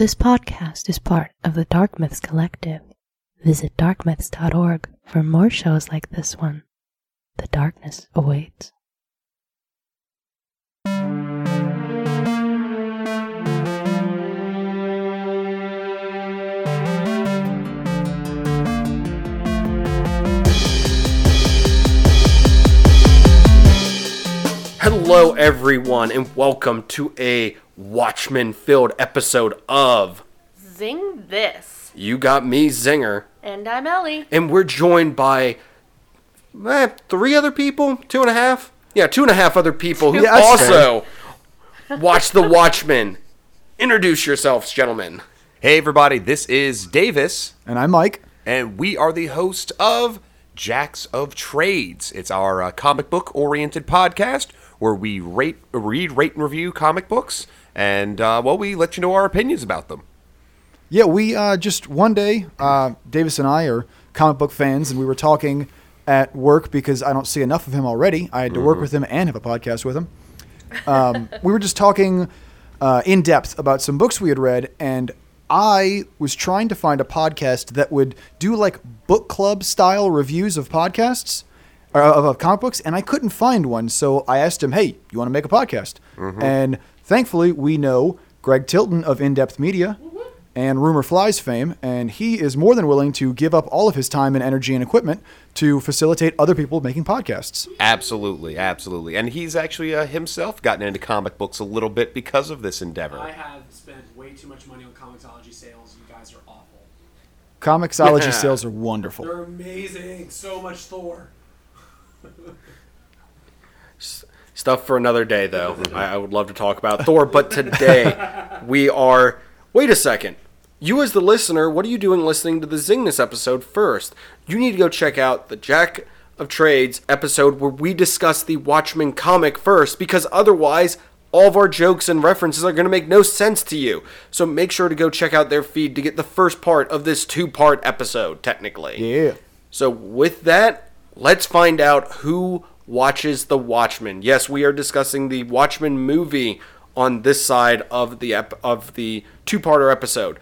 This podcast is part of the Dark Myths Collective. Visit darkmyths.org for more shows like this one. The darkness awaits. Hello, everyone, and welcome to a Watchmen filled episode of Zing this. You Got Me Zinger. And I'm Ellie. And we're joined by eh, three other people? Two and a half? Yeah, two and a half other people who Yeah, also watch The Watchmen. Introduce yourselves, gentlemen. Hey, everybody, this is Davis, And I'm Mike. and we are the host of Jacks of Trades. It's our uh, comic book oriented podcast where we rate, read, rate, and review comic books, and, uh, well, we let you know our opinions about them. Yeah, we uh, just one day, uh, Davis and I are comic book fans, and we were talking at work because I don't see enough of him already. I had to work with him and have a podcast with him. Um, we were just talking uh, in depth about some books we had read, and I was trying to find a podcast that would do like book club style reviews of podcasts of, of comic books, and I couldn't find one. So I asked him, "Hey, you want to make a podcast?" And thankfully, we know Greg Tilton of In Depth Media and Rumor Flies fame, and he is more than willing to give up all of his time and energy and equipment to facilitate other people making podcasts. Absolutely, absolutely. And he's actually uh, himself gotten into comic books a little bit because of this endeavor. I have spent way too much money on Comixology sales. You guys are awful. Comixology Yeah. sales are wonderful. They're amazing. So much Thor. Stuff for another day, though. I, I would love to talk about Thor, but today we are. Wait a second. You, as the listener, what are you doing listening to the Zingness episode first? You need to go check out the Jack of Trades episode where we discuss the Watchmen comic first, because otherwise, all of our jokes and references are going to make no sense to you. So make sure to go check out their feed to get the first part of this two part episode, technically. Yeah. So with that, let's find out who watches The Watchmen. Yes, we are discussing the Watchmen movie on this side of the ep- of the two-parter episode.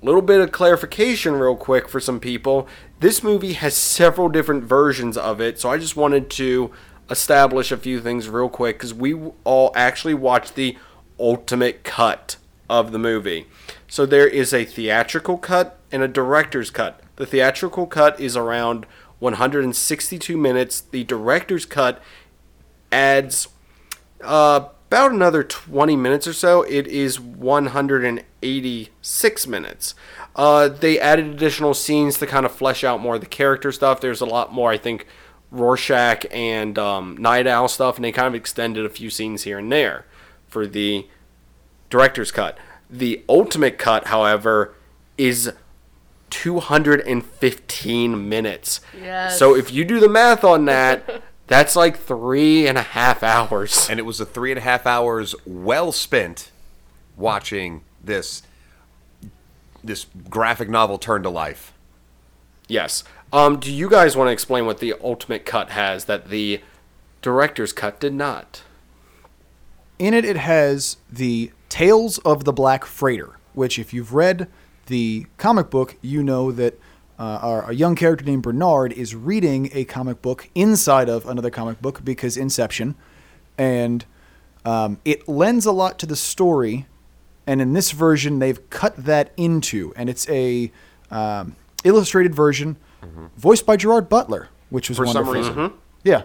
Little bit of clarification real quick for some people. This movie has several different versions of it, so I just wanted to establish a few things real quick cuz we all actually watched the ultimate cut of the movie. So there is a theatrical cut and a director's cut. The theatrical cut is around 162 minutes. The director's cut adds uh, about another 20 minutes or so. It is 186 minutes. Uh, they added additional scenes to kind of flesh out more of the character stuff. There's a lot more, I think, Rorschach and um, Night Owl stuff, and they kind of extended a few scenes here and there for the director's cut. The ultimate cut, however, is 215 minutes. Yes. So if you do the math on that, that's like three and a half hours. and it was a three and a half hours well spent watching this this graphic novel turn to life. Yes. Um, do you guys want to explain what the ultimate cut has that the director's cut did not? In it, it has the Tales of the Black Freighter, which, if you've read the comic book, you know that uh, our, a young character named Bernard is reading a comic book inside of another comic book because Inception, and um, it lends a lot to the story. And in this version, they've cut that into, and it's a um, illustrated version, voiced by Gerard Butler, which was For some wonderful. reason. Yeah.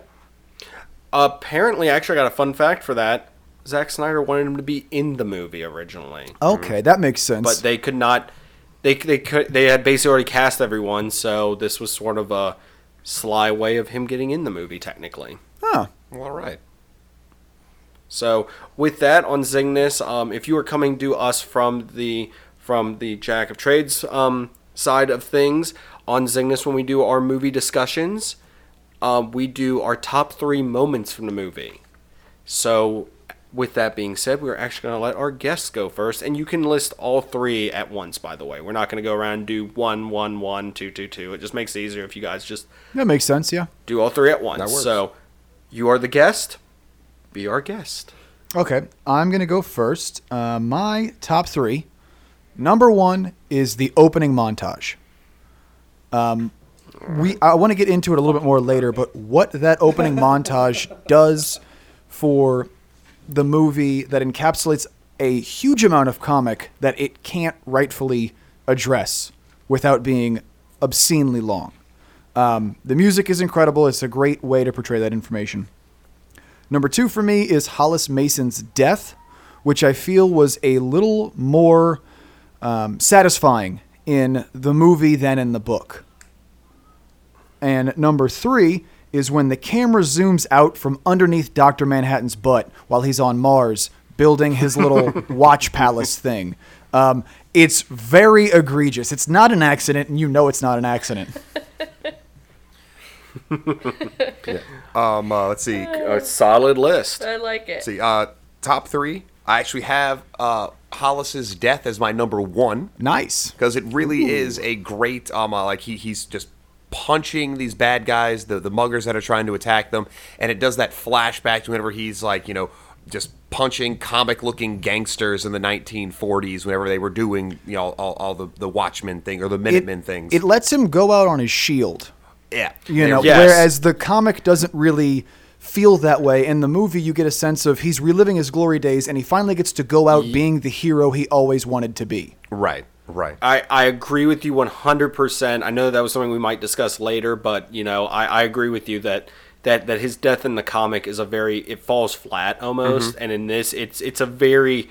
Apparently, actually, I got a fun fact for that. Zack Snyder wanted him to be in the movie originally, Okay, that makes sense. but they could not. They they could they had basically already cast everyone, so this was sort of a sly way of him getting in the movie, technically. huh. Well, all right. So with that on Zingness, um, if you are coming to us from the from the Jack of Trades um, side of things on Zingness, when we do our movie discussions, um, we do our top three moments from the movie. So with that being said, we're actually going to let our guests go first, and you can list all three at once. By the way, we're not going to go around and do one, one, one, two, two, two. It just makes it easier if you guys just That makes sense, yeah. do all three at once. That works. So you are the guest. Be our guest. Okay, I'm gonna go first. Uh, my top three Number one is the opening montage. Um, we I want to get into it a little bit more later, but what that opening montage does for the movie that encapsulates a huge amount of comic that it can't rightfully address without being obscenely long. Um, the music is incredible. It's a great way to portray that information. Number two for me is Hollis Mason's death, which I feel was a little more um, satisfying in the movie than in the book. And number three is when the camera zooms out from underneath Dr. Manhattan's butt while he's on Mars building his little watch palace thing. Um, it's very egregious. It's not an accident, and you know it's not an accident. Um, uh, let's see. A solid list. I like it. Let's see. Uh, top three. I actually have uh, Hollis's death as my number one. Nice. because it really is a great um uh, like he he's just punching these bad guys the the muggers that are trying to attack them and it does that flashback to whenever he's like you know just punching comic looking gangsters in the 1940s whenever they were doing you know all, all the the watchmen thing or the minutemen it, things It lets him go out on his shield. yeah You know, Yes. whereas the comic doesn't really feel that way. In the movie, you get a sense of he's reliving his glory days, and he finally gets to go out being the hero he always wanted to be. right right I, I agree with you 100%. I know that was something we might discuss later, but, you know, I, I agree with you that, that, that his death in the comic is a very, it falls flat almost. And in this, it's, it's a very,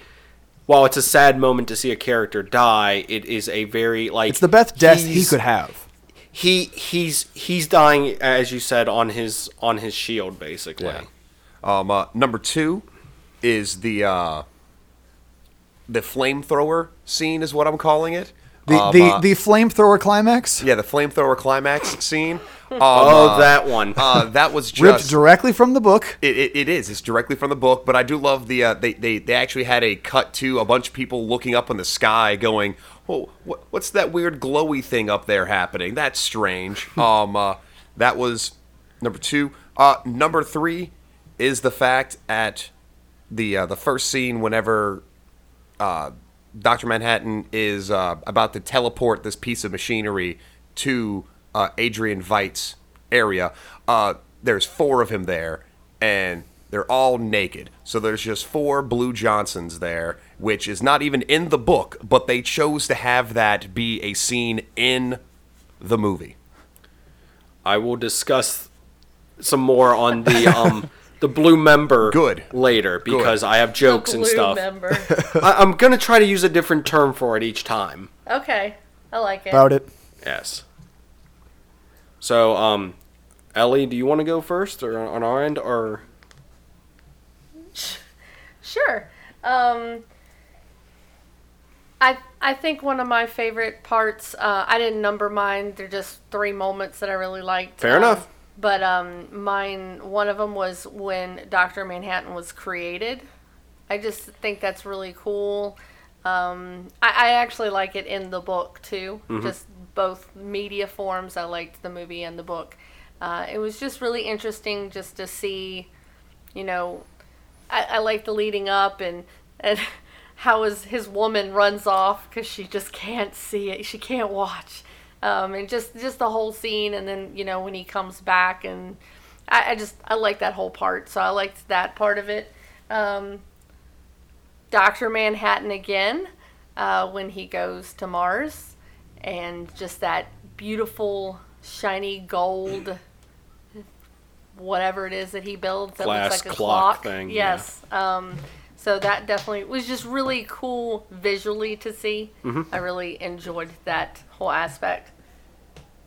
while it's a sad moment to see a character die, it is a very, like. It's the best death he could have. He, he's, he's dying, as you said, on his, on his shield, basically. Yeah. Um, uh, number two is the uh, the flamethrower scene, is what I'm calling it. The Um, the, uh, the flamethrower climax yeah, the flamethrower climax scene. Um, Oh, uh, that one. uh, that was ripped directly from the book. It, it, it is. It's directly from the book, but I do love the uh, they, they they actually had a cut to a bunch of people looking up in the sky, going, "Oh, what, what's that weird glowy thing up there happening? That's strange." um, uh, that was number two. Uh, number three is the fact at the uh, the first scene whenever uh, Doctor Manhattan is uh, about to teleport this piece of machinery to uh, Adrian Veidt's area. Uh, there's four of him there, and they're all naked. So there's just four Blue Johnsons there, which is not even in the book, but they chose to have that be a scene in the movie. I will discuss some more on the um the blue member Good. later because I have jokes and Blue stuff. member. I, I'm gonna try to use a different term for it each time. okay, I like it. About it. Yes. So, um, Ellie, do you want to go first, or on our end, or Sure. Um, I I think one of my favorite parts. Uh, I didn't number mine. They're just three moments that I really liked. Fair Um, enough. But um, mine, one of them was when Doctor Manhattan was created. I just think that's really cool. Um, I, I actually like it in the book too. Just both media forms. I liked the movie and the book. Uh, it was just really interesting just to see, you know, I, I like the leading up and and how his his woman runs off because she just can't see it. She can't watch, um, and just just the whole scene. And then you know when he comes back and I, I just I like that whole part. So I liked that part of it. Um, Doctor Manhattan again uh, when he goes to Mars, and just that beautiful shiny gold. Whatever it is that he builds that Glass looks like a clock clock. thing, yeah. Yes. Um, so that definitely was just really cool visually to see. Mm-hmm. I really enjoyed that whole aspect.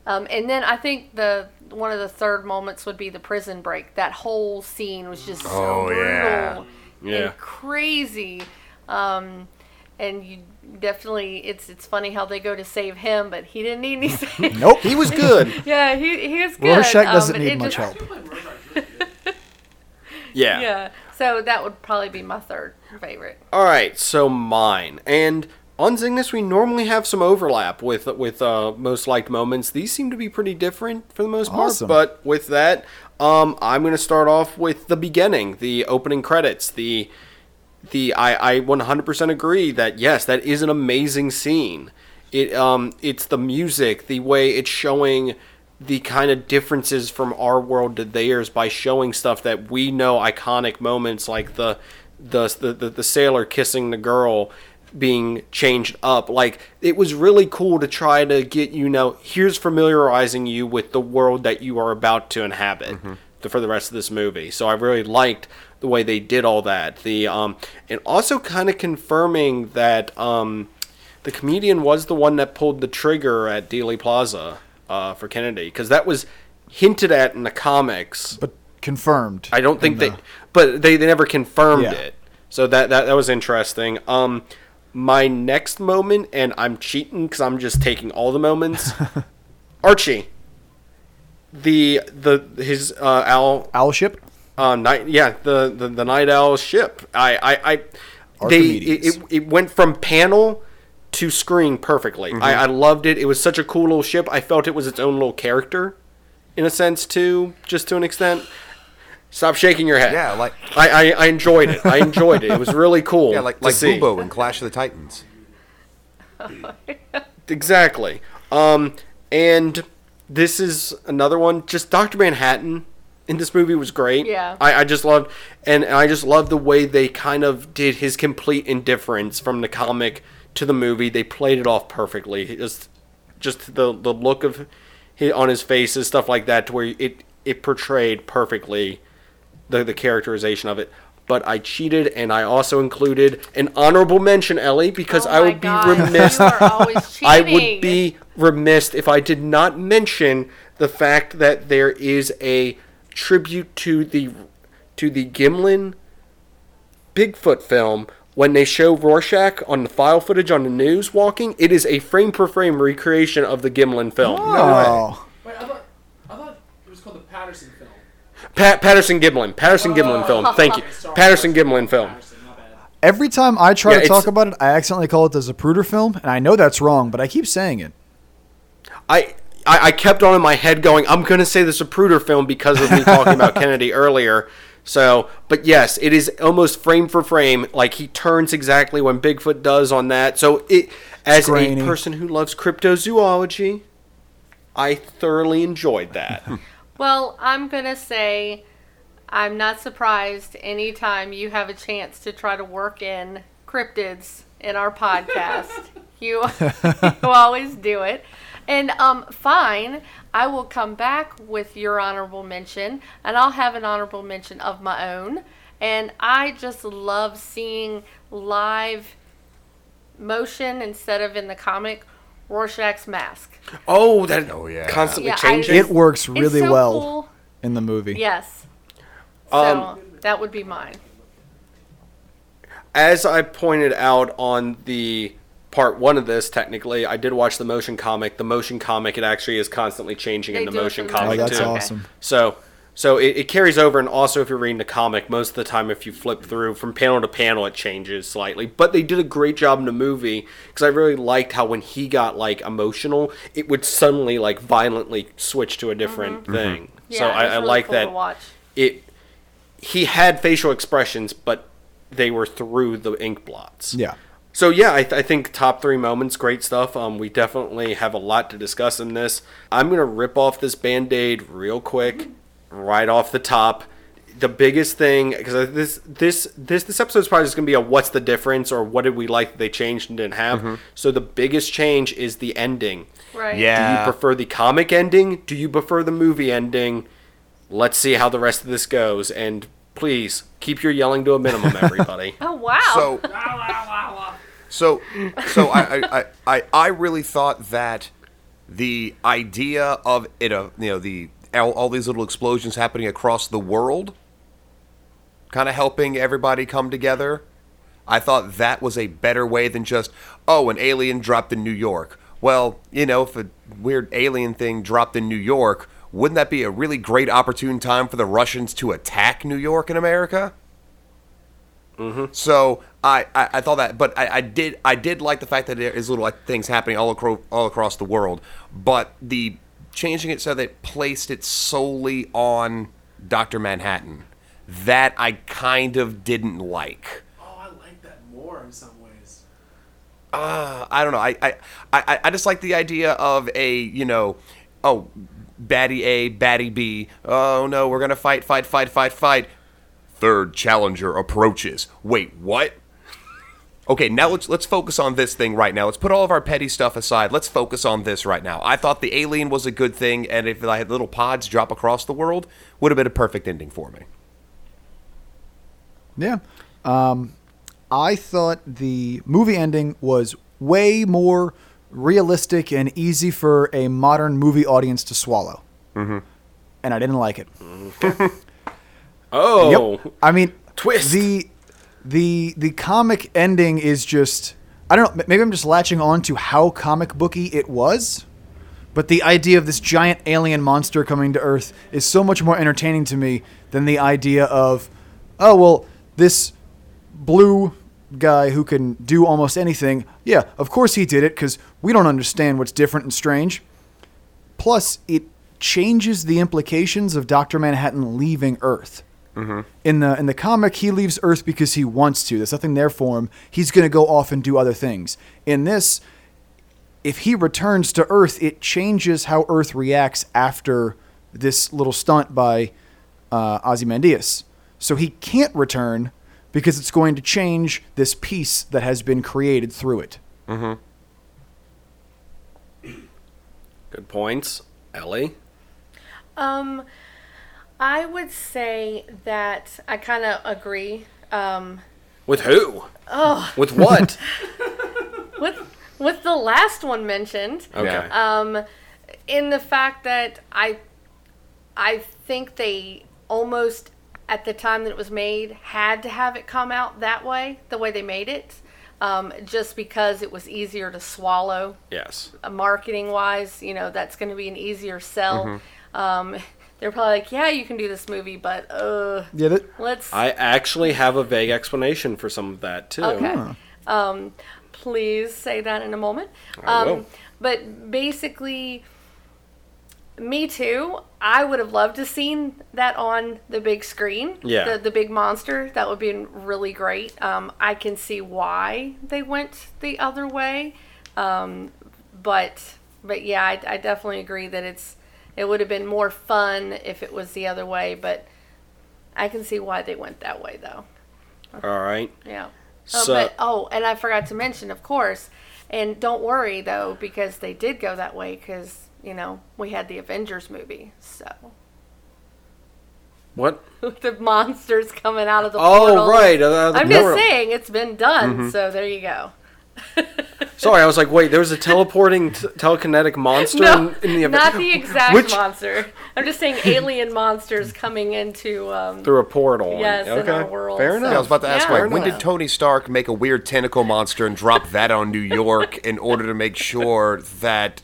Um, and then I think the one of the third moments would be the prison break. That whole scene was just so Oh, brutal yeah. Yeah. and crazy. Um, and you definitely it's it's funny how they go to save him, but he didn't need any saving. Nope. he was good? yeah, he he was good. Rorschach um, doesn't but need much just- help. yeah. Yeah. So that would probably be my third favorite. All right, so mine and on Zingness we normally have some overlap with with uh, most liked moments. These seem to be pretty different for the most part. But with that, um, I'm going to start off with the beginning, the opening credits, the the I, I 100% agree that yes, that is an amazing scene. It um it's the music, the way it's showing the kind of differences from our world to theirs by showing stuff that we know iconic moments like the the the, the, the sailor kissing the girl being changed up. Like it was really cool to try to get you know here's familiarizing you with the world that you are about to inhabit to- for the rest of this movie. So i really liked the way they did all that. The um and also kind of confirming that um the comedian was the one that pulled the trigger at Dealey Plaza uh, for Kennedy because that was hinted at in the comics. But confirmed. I don't think in they, but they, they never confirmed Yeah. it. So that, that that was interesting. Um, my next moment, and I'm cheating because I'm just taking all the moments. Archie, the the his uh, owl Owl ship. uh, night yeah the, the the night owl ship i i, I they it, it, it went from panel to screen perfectly. I, I loved it. It was such a cool little ship. I felt it was its own little character in a sense too just to an extent. Stop shaking your head. Yeah, like i i, I enjoyed it. I enjoyed it. It was really cool yeah, like to like see. Bubo in Clash of the Titans. Exactly. Um, and this is another one. Just Doctor Manhattan in this movie was great. Yeah. I, I just loved, and I just loved the way they kind of did his complete indifference from the comic to the movie. They played it off perfectly. It Just, just the the look of hi on his face and stuff like that, to where it it portrayed perfectly the the characterization of it. But I cheated, and I also included an honorable mention, Ellie, because Oh I would be remiss You are always. I would be remiss if I did not mention the fact that there is a tribute to the to the Gimlin Bigfoot film when they show Rorschach on the file footage on the news walking. It is a frame per frame recreation of the Gimlin film. Oh. Wait, I thought, I thought it was called the Patterson film. Pat Patterson Gimlin, Patterson oh. Gimlin film. Thank you, Sorry, Patterson Gimlin film. Patterson. Every time I try Yeah, to talk about it, I accidentally call it the Zapruder film, and I know that's wrong, but I keep saying it. I, I I kept on in my head going, I'm gonna say the Zapruder film because of me talking about Kennedy earlier. So, but yes, it is almost frame for frame. Like he turns exactly when Bigfoot does on that. So it, as grainy. a person who loves cryptozoology, I thoroughly enjoyed that. Well, I'm going to say I'm not surprised anytime you have a chance to try to work in cryptids in our podcast. you, you always do it. And um, fine, I will come back with your honorable mention, and I'll have an honorable mention of my own. And I just love seeing live motion instead of in the comic Rorschach's mask. oh, that Oh, yeah. constantly Yeah, I changing. It works really so well cool. in the movie. Yes. So Um, that would be mine. as I pointed out on the part one of this, technically, I did watch the motion comic. The motion comic, it actually is constantly changing in the motion for the comic Oh, that's too. Awesome. So, so it, it carries over, and also if you're reading the comic, most of the time, if you flip through from panel to panel, it changes slightly. But they did a great job in the movie because I really liked how when he got like emotional, it would suddenly like violently switch to a different thing. Mm-hmm. Yeah, so it I, was I really like cool that watch. it. He had facial expressions, but they were through the ink blots. Yeah. So yeah, I, th- I think top three moments, great stuff. Um, we definitely have a lot to discuss in this. I'm gonna rip off this band-aid real quick, right off the top. The biggest thing, because this this this this episode is probably just gonna be a what's the difference or what did we like that they changed and didn't have. So the biggest change is the ending. Right. Yeah. Do you prefer the comic ending? Do you prefer the movie ending? Let's see how the rest of this goes. And please keep your yelling to a minimum, everybody. Oh wow. So So, so I, I, I, I, really thought that the idea of it, uh, you know, the all, all these little explosions happening across the world, kind of helping everybody come together. I thought that was a better way than just, oh, an alien dropped in New York. Well, you know, if a weird alien thing dropped in New York, wouldn't that be a really great opportune time for the Russians to attack New York in America? So I, I, I thought that, but I, I did I did like the fact that there is little like, things happening all across all across the world. But the changing it so that it placed it solely on Doctor Manhattan, that I kind of didn't like. Oh, I like that more in some ways. uh, I don't know. I, I, I, I just like the idea of a, you know, oh, baddie A, baddie B. Oh no, we're gonna fight, fight, fight, fight, fight. Third challenger approaches. Wait, what? Okay, now let's let's focus on this thing right now. Let's put all of our petty stuff aside. Let's focus on this right now. I thought the alien was a good thing, and if I had little pods drop across the world, would have been a perfect ending for me. Yeah. Um, I thought the movie ending was way more realistic and easy for a modern movie audience to swallow. Mm-hmm. And I didn't like it. Oh, Yep. I mean, Twist. The the the comic ending is just I don't know. Maybe I'm just latching on to how comic booky it was. But the idea of this giant alien monster coming to Earth is so much more entertaining to me than the idea of, oh well, this blue guy who can do almost anything. Yeah, of course he did it because we don't understand what's different and strange. Plus, it changes the implications of Doctor Manhattan leaving Earth. In the in the comic, he leaves Earth because he wants to. There's nothing there for him. He's going to go off and do other things. In this, if he returns to Earth, it changes how Earth reacts after this little stunt by uh, Ozymandias. So he can't return because it's going to change this peace that has been created through it. good points, Ellie. Um, I would say that I kind of agree. Um, With who? Oh, with what? with with the last one mentioned. Okay. Um, in the fact that I, I think they almost at the time that it was made had to have it come out that way, the way they made it, um, just because it was easier to swallow. yes. uh, marketing wise, you know, that's going to be an easier sell. Mm-hmm. Um, they're probably like, yeah, you can do this movie, but uh, Yeah, that, let's. I actually have a vague explanation for some of that too. okay. Um, please say that in a moment. I um, will. But basically, me too. I would have loved to seen that on the big screen. Yeah. The, the big monster. That would have been really great. Um, I can see why they went the other way. Um, but but yeah, I, I definitely agree that it's it would have been more fun if it was the other way. But I can see why they went that way though. All right. Yeah. Oh, So- but oh, and I forgot to mention, of course, and don't worry though, because they did go that way, because you know we had the Avengers movie, so What? the monsters coming out of the Oh, portals. right. Uh, I'm portal. just saying it's been done, Mm-hmm. so there you go. Sorry, I was like, wait, there's a teleporting t- telekinetic monster No, in, in the not the exact Which- monster. I'm just saying alien monsters coming into. Um, through a portal. Yes, in okay. our world, Fair so- enough. Yeah, I was about to ask, Yeah. like, when Yeah. did Tony Stark make a weird tentacle monster and drop that on New York in order to make sure that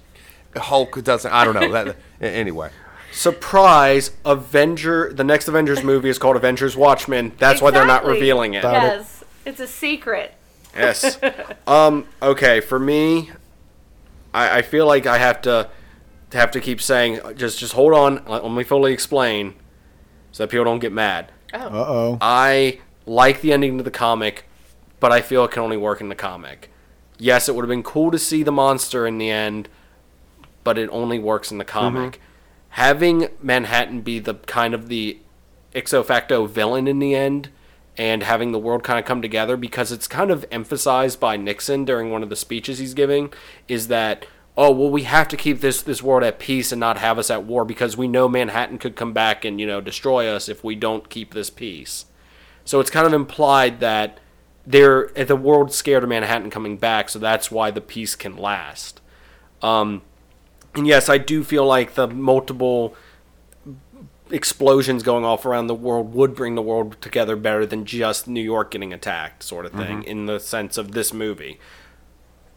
Hulk doesn't? I don't know. That anyway. Surprise! Avenger. The next Avengers movie is called Avengers Watchmen. That's why they're not revealing it. Got it. Yes, it's a secret. Yes. um. Okay. For me, I, I feel like I have to have to keep saying just just hold on. Let, let me fully explain, so that people don't get mad. uh oh. I like the ending to the comic, but I feel it can only work in the comic. Yes, it would have been cool to see the monster in the end, but it only works in the comic. Having Manhattan be the kind of the ipso facto villain in the end, and having the world kind of come together because it's kind of emphasized by Nixon during one of the speeches he's giving, is that oh well we have to keep this this world at peace and not have us at war because we know Manhattan could come back and you know destroy us if we don't keep this peace. So it's kind of implied that they're the world's scared of Manhattan coming back, so that's why the peace can last. Um, and yes, I do feel like the multiple explosions going off around the world would bring the world together better than just New York getting attacked, sort of thing, in the sense of this movie.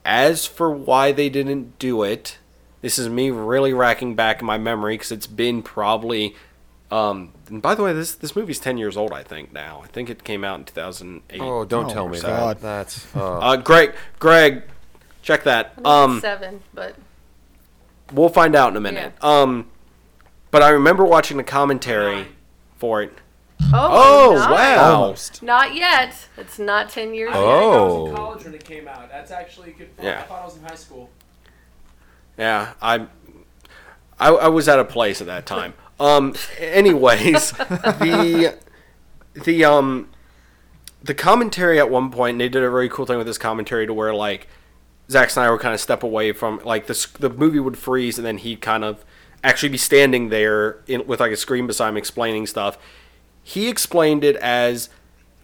As for why they didn't do it, this is me really racking back in my memory because it's been probably. Um, and by the way, this this movie's ten years old. I think now. I think it came out in two thousand eight. Oh, don't Oh, tell me God. that. That's. Uh, Uh, Greg, Greg, check that. Um, Seven, but we'll find out in a minute. Um, but I remember watching the commentary Nine. for it. Oh, Oh, nice. wow. Almost. Not yet. It's not 10 years I, yet. I was Oh. in college when it came out. That's actually a good. Film. Yeah. I thought I was in high school. Yeah, I, I, I was at a place at that time. Um, anyways, the, the um, the commentary at one point, and they did a very cool thing with this commentary to where like Zack Snyder would kind of step away from like the the movie would freeze, and then he'd kind of actually be standing there in, with like a screen beside him explaining stuff. He explained it as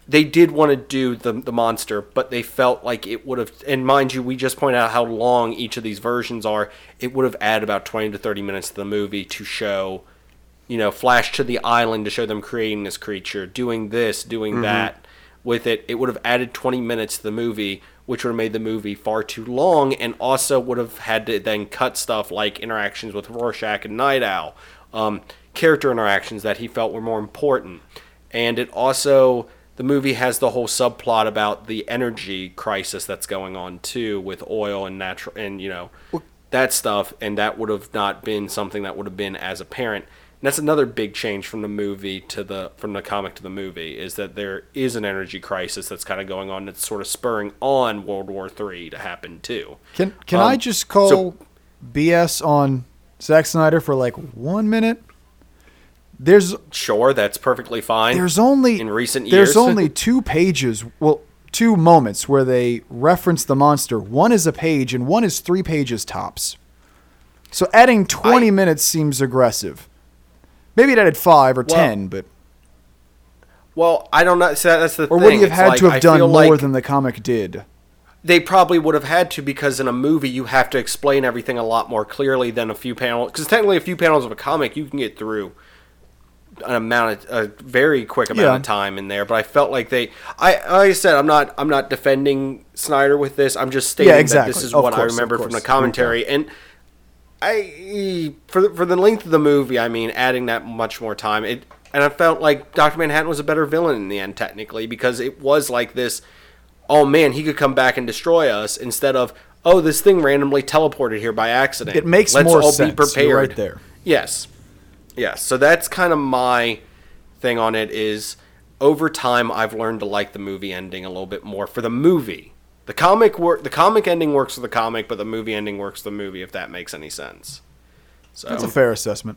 they did want to do the the monster, but they felt like it would have. And mind you, we just point out how long each of these versions are. It would have added about twenty to thirty minutes to the movie to show, you know, flash to the island to show them creating this creature, doing this, doing mm-hmm. that. With it, it would have added twenty minutes to the movie, which would have made the movie far too long, and also would have had to then cut stuff like interactions with Rorschach and Night Owl, um, character interactions that he felt were more important. And it also the movie has the whole subplot about the energy crisis that's going on too with oil and natural and you know that stuff and that would have not been something that would have been as apparent and that's another big change from the movie to the from the comic to the movie is that there is an energy crisis that's kind of going on that's sort of spurring on World War III to happen too. Can can Um, I just call so- BS on Zack Snyder for like one minute? There's Sure, that's perfectly fine. there's only in recent there's years. There's only two pages. Well, two moments where they reference the monster. One is a page, and one is three pages tops. So adding twenty I- minutes seems aggressive. Maybe it added five or Well, ten, but well, I don't know. So that's the or thing. would he have It's had like, to have I done more like- than the comic did? they probably would have had to because in a movie you have to explain everything a lot more clearly than a few panels because technically a few panels of a comic you can get through an amount of a very quick amount Yeah. of time in there but i felt like they i like i said i'm not i'm not defending snyder with this i'm just stating Yeah, exactly. that this is Of what i course, of remember from the commentary and i for the, for the length of the movie i mean adding that much more time it and i felt like dr manhattan was a better villain in the end technically because it was like this oh man, he could come back and destroy us instead of oh, this thing randomly teleported here by accident. It makes Let's more all sense. be prepared. You're right there. Yes, yes. So that's kind of my thing on it. Is over time I've learned to like the movie ending a little bit more for the movie. The comic work, the comic ending works for the comic, but the movie ending works for the movie. If that makes any sense. So That's a fair assessment.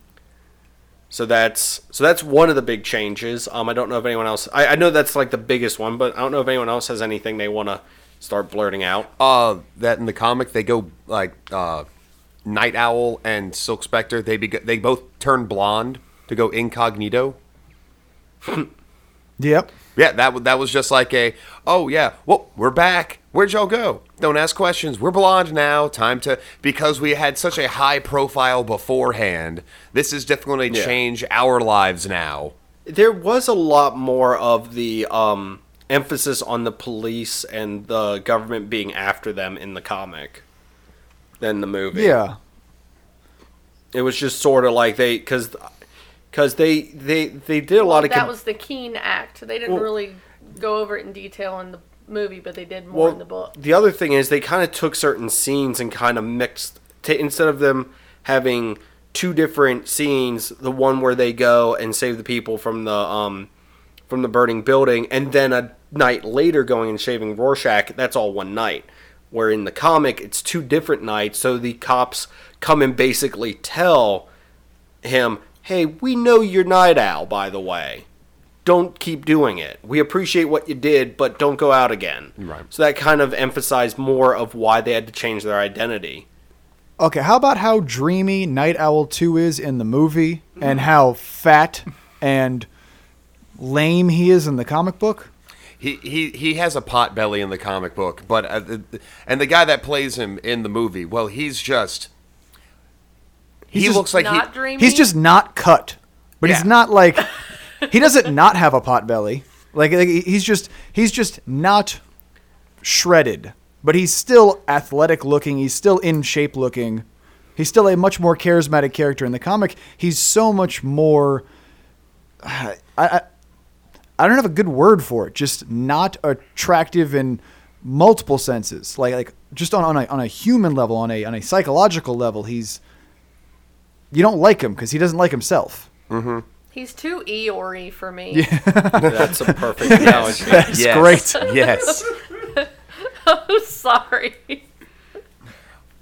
so that's so that's one of the big changes. Um, I don't know if anyone else. I, I know that's like the biggest one, but I don't know if anyone else has anything they want to start blurting out. Uh, that in the comic they go like uh, Night Owl and Silk Spectre. They be- they both turn blonde to go incognito. Yep. Yeah, that that was just like a oh yeah, well we're back. Where'd y'all go? Don't ask questions. We're blonde now. Time to because we had such a high profile beforehand. This is definitely going to Yeah. change our lives now. There was a lot more of the um, emphasis on the police and the government being after them in the comic than the movie. Yeah. it was just sort of like they because because they they they did a lot of that con- was the Keene Act. They didn't Well- really go over it in detail in the movie, but they did more well, in the book. The other thing is they kind of took certain scenes and kind of mixed. T- instead of them having two different scenes, the one where they go and save the people from the um from the burning building, and then a night later going and shaving Rorschach. That's all one night. Where in the comic it's two different nights, so the cops come and basically tell him, "Hey, we know you're Night Owl, by the way." don't keep doing it. We appreciate what you did, but don't go out again. Right. So that kind of emphasized more of why they had to change their identity. Okay, how about how dreamy Night Owl 2 is in the movie and how fat and lame he is in the comic book? He, he he has a pot belly in the comic book, but uh, and the guy that plays him in the movie, well, he's just He's he just looks like Not he, dreamy. He's just not cut. But he's not like he doesn't not have a pot belly. Like, like, he's just he's just not shredded, but he's still athletic looking. He's still in shape looking. He's still a much more charismatic character in the comic. He's so much more. I, I I don't have a good word for it. Just not attractive in multiple senses. Like like just on, on a on a human level, on a on a psychological level, he's you don't like him because he doesn't like himself. He's too Eeyore for me. That's a perfect analogy. That's yes. great. Yes. I'm sorry.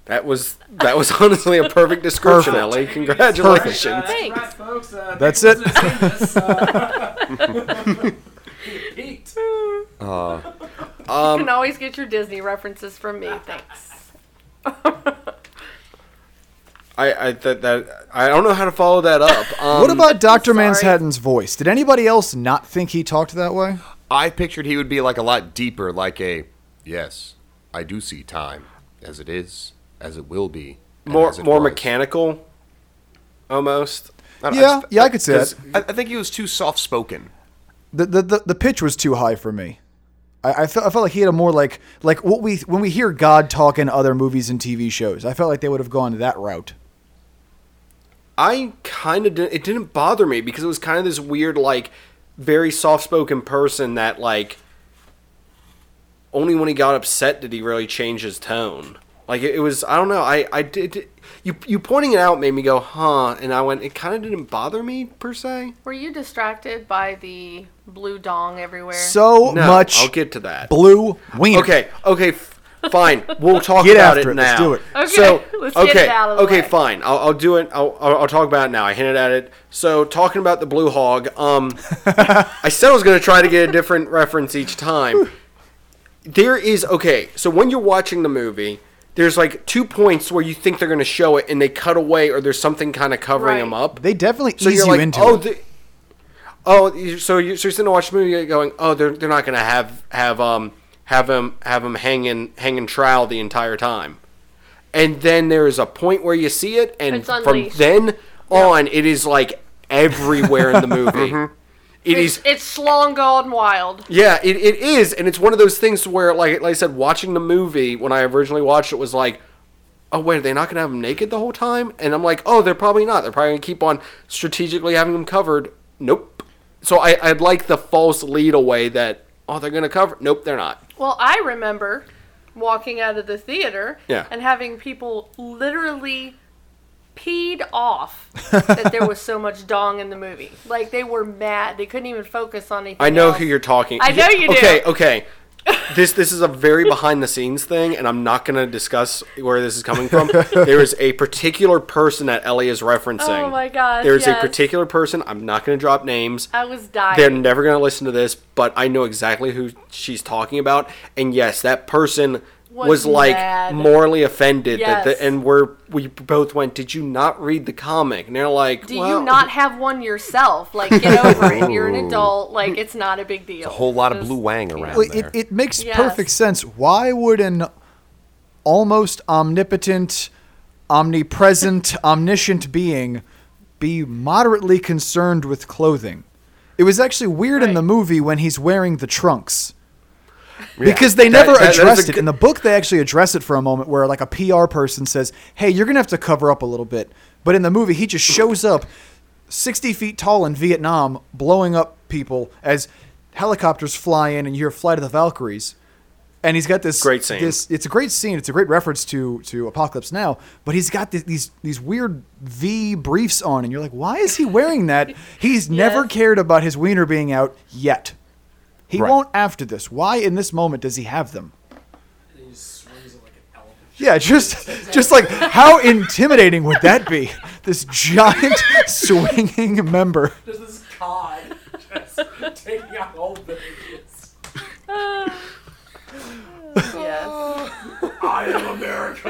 That was that was honestly a perfect description, Perfect. Ellie. Congratulations. Uh, that's Thanks. right, folks. Uh, That's it. for listening this, uh, Pete. you Um, can always get your Disney references from me. Thanks. I I that, that I don't know how to follow that up. Um, what about Dr. Manhattan's voice? Did anybody else not think he talked that way? I pictured he would be like a lot deeper, like a yes, I do see time as it is, as it will be, more more was. mechanical? Almost. I don't- I Yeah, just- yeah, I could see that. I, I think he was too soft spoken. The, the, the, the pitch was too high for me. I, I, felt, I felt like he had a more like like what we when we hear God talk in other movies and TV shows. I felt like they would have gone that route. I kind of didn't. It didn't bother me because it was kind of this weird, like, very soft-spoken person that, like, only when he got upset did he really change his tone. Like it, it was, I don't know. I I did you you pointing it out made me go, huh? And I went, it kind of didn't bother me per se. Were you distracted by the blue dong everywhere? So No, much I'll get to that. blue wiener. Okay, okay, f- fine. We'll talk Get about after it it, now. let's do it. Okay, So, let's get okay, it out of the okay, way. fine. I'll, I'll do it. I'll, I'll, I'll talk about it now. I hinted at it. So, talking about the blue hog. Um, I said I was going to try to get a different reference each time. There is okay. So when you're watching the movie, there's like two points where you think they're going to show it, and they cut away, or there's something kind of covering Right. them up. They definitely So ease you're you like, into oh, it. the, oh, so you're, so you're sitting to watch the movie, going, oh, they're they're not gonna have have um have him have him hanging hanging trial the entire time, and then there is a point where you see it, and It's from then on, it is like everywhere in the movie. Mm-hmm. It it's, is. it's long gone wild. Yeah, it, it is, and it's one of those things where, like, like I said, watching the movie when I originally watched it was like, oh wait, are they not gonna have him naked the whole time? And I'm like, oh, they're probably not. They're probably gonna keep on strategically having him covered. Nope. So I, I'd like the false lead away that oh they're gonna cover. Nope, they're not. Well, I remember walking out of the theater Yeah. and having people literally peed off that there was so much dong in the movie. Like they were mad. They couldn't even focus on anything. I know else. who you're talking. I know you do. Okay, okay. this this is a very behind the scenes thing, and I'm not gonna discuss where this is coming from. there is a particular person that Ellie is referencing. Oh my gosh, There's yes. a particular person. I'm not gonna drop names. I was dying. They're never going to listen to this, but I know exactly who she's talking about. And yes, that person was, Was like mad. morally offended that the, and we're we both went, "Did you not read the comic?" And they're like, Do well, you not have one yourself? Like, get over it. You're an adult. Like, it's not a big deal. A whole lot of Just- blue wang around Well, there. it, it makes Yes. perfect sense. Why would an almost omnipotent, omnipresent, omniscient being be moderately concerned with clothing? It was actually weird in the movie when he's wearing the trunks. Yeah. Because they That- never that- that is a addressed it. good- In the book, they actually address it for a moment where, like, a PR person says, Hey, you're going to have to cover up a little bit. But in the movie, he just shows up 60 feet tall in Vietnam, blowing up people as helicopters fly in and you hear Flight of the Valkyries. And he's got this Great scene. This it's a great scene. It's a great reference to to Apocalypse Now. But he's got th- these these weird V briefs on, and you're like, why is he wearing that? He's never cared about his wiener being out yet. He Right. won't after this. Why in this moment does he have them? He just swings it like. Yeah, just just like how intimidating would that be? This giant swinging member. Just this cod just taking out old babies. Yes. I am America.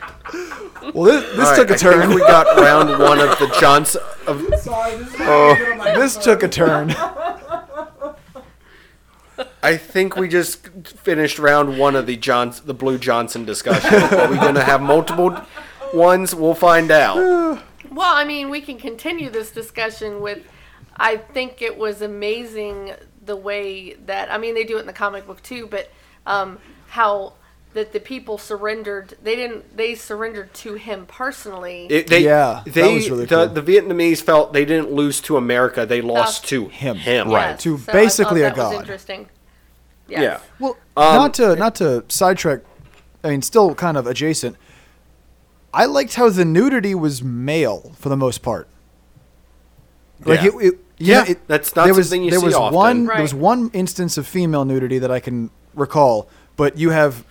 Well, this, this All right, took a I think turn. we got round one of the Johnson of Sorry, this is Oh. This took a turn. I think we just finished round one of the Johns the Blue Johnson discussion. Are we going to have multiple ones? We'll find out. Well, I mean, we can continue this discussion with. I think it was amazing the way that I mean they do it in the comic book too, but um, how that the people surrendered. They didn't. They surrendered to him personally. It, they, Yeah, that they, was really the, cool. the Vietnamese felt they didn't lose to America; they lost That's- to Him. Him, Yes, To so basically I a thought that was god. interesting. Yes. Yeah. Well, Um, not to not to sidetrack. I mean, still kind of adjacent. I liked how the nudity was male for the most part. Like Yeah. it, it you Yeah, know, it, that's not there was, something you there see was often. one Right. there was one instance of female nudity that I can recall, but you have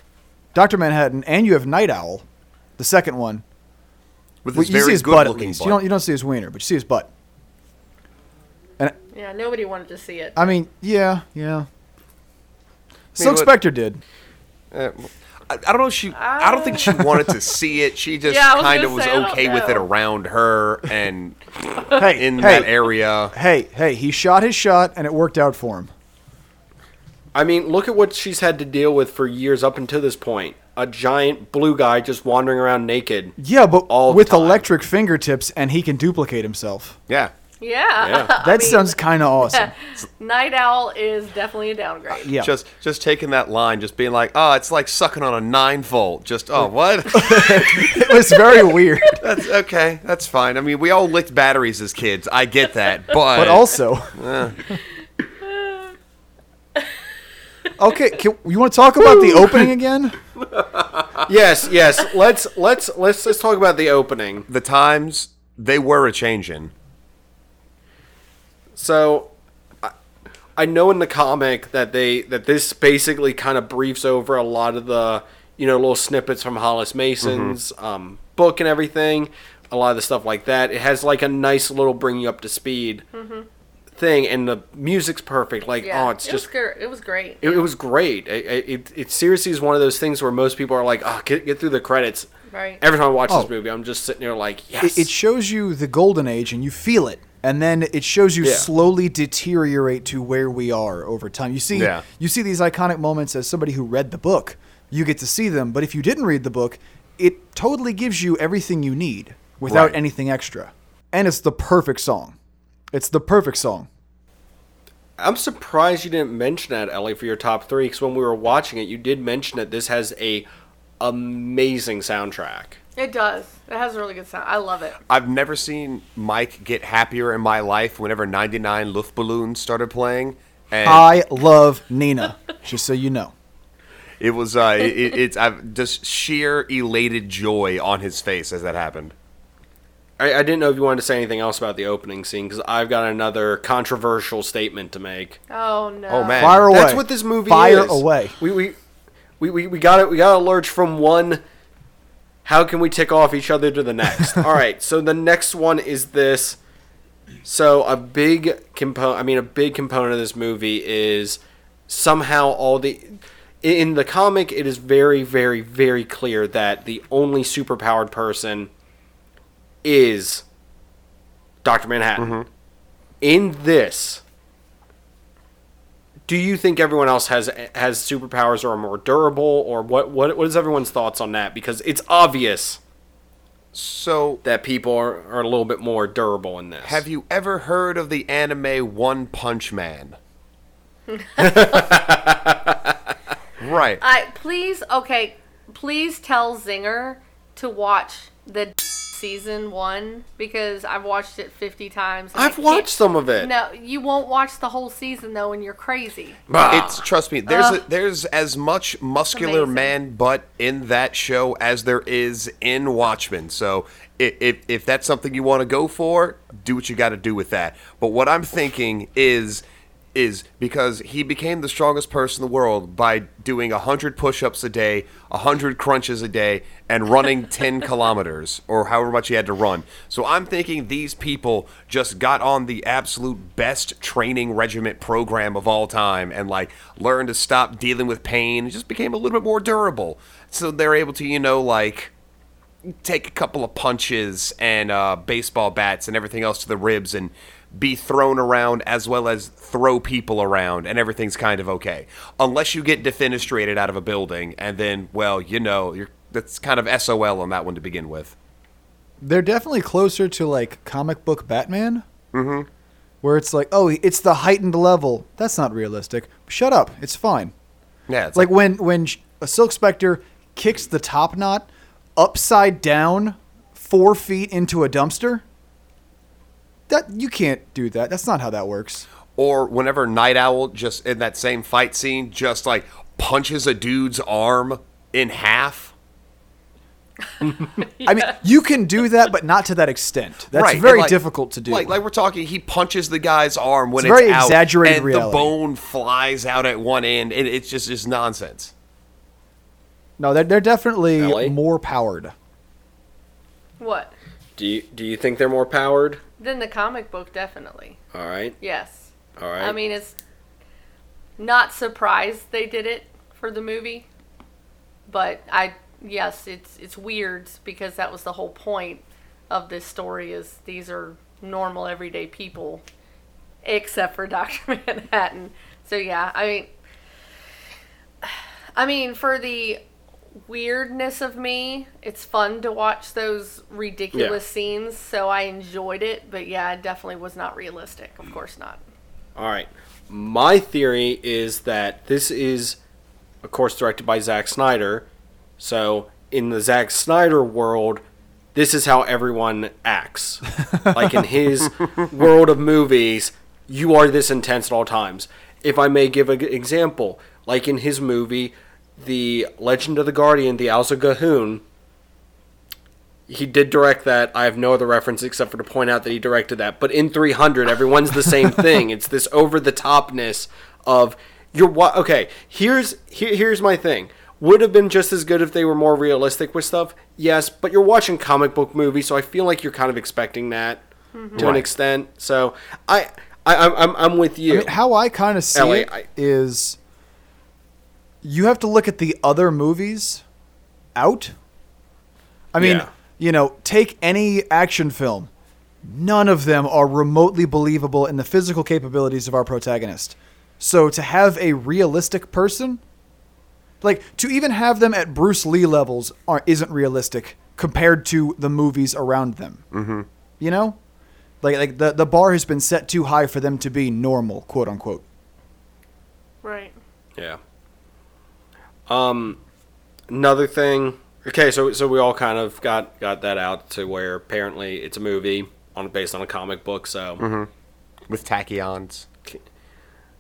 Doctor Manhattan and you have Night Owl, the second one. With Well, this you see very his good butt at looking least. butt. You don't you don't see his wiener, but you see his butt. And Yeah, nobody wanted to see it. I mean, yeah, yeah. Silk what- Spectre did. Uh, I, I don't know. If she. I don't think she wanted to see it. She just Yeah, kind of was say, I okay with it around her and Hey, in hey, that area. hey, hey! He shot his shot, and it worked out for him. I mean, look at what she's had to deal with for years up until this point. A giant blue guy just wandering around naked. Yeah, but All the with time. electric fingertips, and he can duplicate himself. Yeah. yeah. Yeah. I That mean, sounds kind of awesome. Night Owl is definitely a downgrade. Yeah. Just just taking that line, just being like, oh, it's like sucking on a nine volt. Just oh, what? it was very weird. that's okay. That's fine. I mean, we all licked batteries as kids. I get that, but But also, okay, can, you want to talk about the opening again? Yes, yes. Let's let's let's let's talk about the opening. the times they were a changing. So, I, I know in the comic that they that this basically kind of briefs over a lot of the you know little snippets from Hollis Mason's um, book and everything. A lot of the stuff like that. It has like a nice little bring you up to speed thing, and the music's perfect. Like, Yeah, oh, it's it just was good. It was great. It, it was great. It, it, it, it seriously is one of those things where most people are like, oh, get, get through the credits. Right. Every time I watch Oh. this movie, I'm just sitting there like, yes. It, it shows you the golden age, and you feel it, and then it shows you Yeah. slowly deteriorate to where we are over time. You see, Yeah. you see these iconic moments as somebody who read the book. You get to see them, but if you didn't read the book, it totally gives you everything you need without Right. anything extra, and it's the perfect song. It's the perfect song. I'm surprised you didn't mention that, Ellie, for your top three, because when we were watching it, you did mention that this has a amazing soundtrack. It does. It has a really good sound. I love it. I've never seen Mike get happier in my life whenever 99 Luftballons started playing. And I love Nina, just so you know. it was uh, it, it- it's I've just sheer elated joy on his face as that happened. I, I didn't know if you wanted to say anything else about the opening scene, because I've got another controversial statement to make. Oh no. Oh, man. Fire away. That's what this movie Fire is. away. We we we we, we got it. We got to lurch from one. How can we tick off each other to the next? All right. So the next one is this. So a big component. I mean, a big component of this movie is somehow all the. In the comic, it is very, very, very clear that the only superpowered person is Doctor Manhattan. Mm-hmm. In this, do you think everyone else has has superpowers or are more durable or what what what is everyone's thoughts on that because it's obvious So, that people are, are a little bit more durable in this have you ever heard of the anime One Punch Man? right. I please okay. Please tell Zinger to watch the season one because I've watched it fifty times. I I've watched some of it No, you won't watch the whole season though, and you're crazy. Bah. It's trust me. There's a, there's as much muscular man butt in that show as there is in Watchmen. So i- if if that's something you want to go for, do what you got to do with that. But what I'm thinking is is because he became the strongest person in the world by doing 100 push-ups a day, 100 crunches a day, and running 10 kilometers or however much he had to run. So I'm thinking these people just got on the absolute best training regiment program of all time and like learned to stop dealing with pain and just became a little bit more durable. So they're able to, you know, like take a couple of punches and uh, baseball bats and everything else to the ribs and be thrown around as well as throw people around and everything's kind of okay unless you get defenestrated out of a building and then well you know you're that's kind of SOL on that one to begin with They're definitely closer to like comic book Batman. Mm-hmm. Where it's like, oh, it's the heightened level. That's not realistic. Shut up. It's fine. yeah it's like when when a Silk Spectre kicks the top knot upside down four feet into a dumpster. That you can't do that. That's not how that works. or whenever Night Owl just in that same fight scene just like punches a dude's arm in half I mean, you can do that, but not to that extent. That's Right, very like- difficult to do. Like, like we're talking, he punches the guy's arm when It's it's, very out, exaggerated and reality. the bone flies out at one end. and it's just just nonsense. no, they're, they're definitely Ellie? more powered. What? Do you do you think they're more powered? Then the comic book, definitely. All right, Yes. all right. I mean, it's not surprised they did it for the movie, but I yes, it's it's weird because that was the whole point of this story is these are normal everyday people, except for Doctor Manhattan. So yeah, I mean, I mean for the weirdness of me, it's fun to watch those ridiculous Yeah. scenes. So I enjoyed it, but yeah, it definitely was not realistic. Of course not. All right. My theory is that this is, of course, directed by Zack Snyder. So, in the Zack Snyder world, this is how everyone acts. like in his world of movies, you are this intense at all times. If I may give an example, like in his movie, The Legend of the Guardian, the Owls of Ga'Hoole, he did direct that. I have no other reference except for to point out that he directed that. But in 300, everyone's the same thing. It's this over the topness of you're wa- okay. Here's here, here's my thing. Would have been just as good if they were more realistic with stuff. Yes, but you're watching comic book movies, so I feel like you're kind of expecting that mm-hmm. to an Right. extent. extent. So I, I I'm, I'm with you. I mean, how I kind of see Ellie, it is, I- you have to look at the other movies out. I mean, Yeah. you know, take any action film. None of them are remotely believable in the physical capabilities of our protagonist. So to have a realistic person, like to even have them at Bruce Lee levels, are, isn't realistic compared to the movies around them. Mm-hmm. You know, like like the the bar has been set too high for them to be normal, quote unquote. Right. Yeah. Um, another thing. Okay, so so we all kind of got got that out to where apparently it's a movie on based on a comic book. So with tachyons.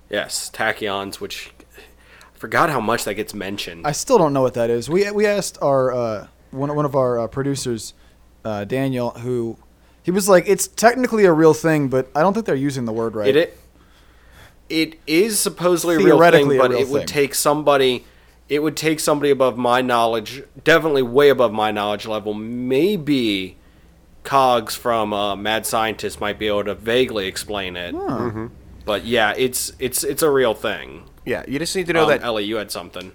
yes, tachyons, which I forgot how much that gets mentioned. I still don't know what that is. We we asked our uh, one one of our uh, producers, uh, Daniel, who he was like, it's technically a real thing, but I don't think they're using the word right. It, it it is supposedly a real thing, Theoretically but real it would take somebody. It would take somebody above my knowledge, definitely way above my knowledge level. Maybe Cogs from uh, Mad Scientist might be able to vaguely explain it. But yeah, it's it's it's a real thing. Yeah, you just need to know Um, that. Ellie, you had something.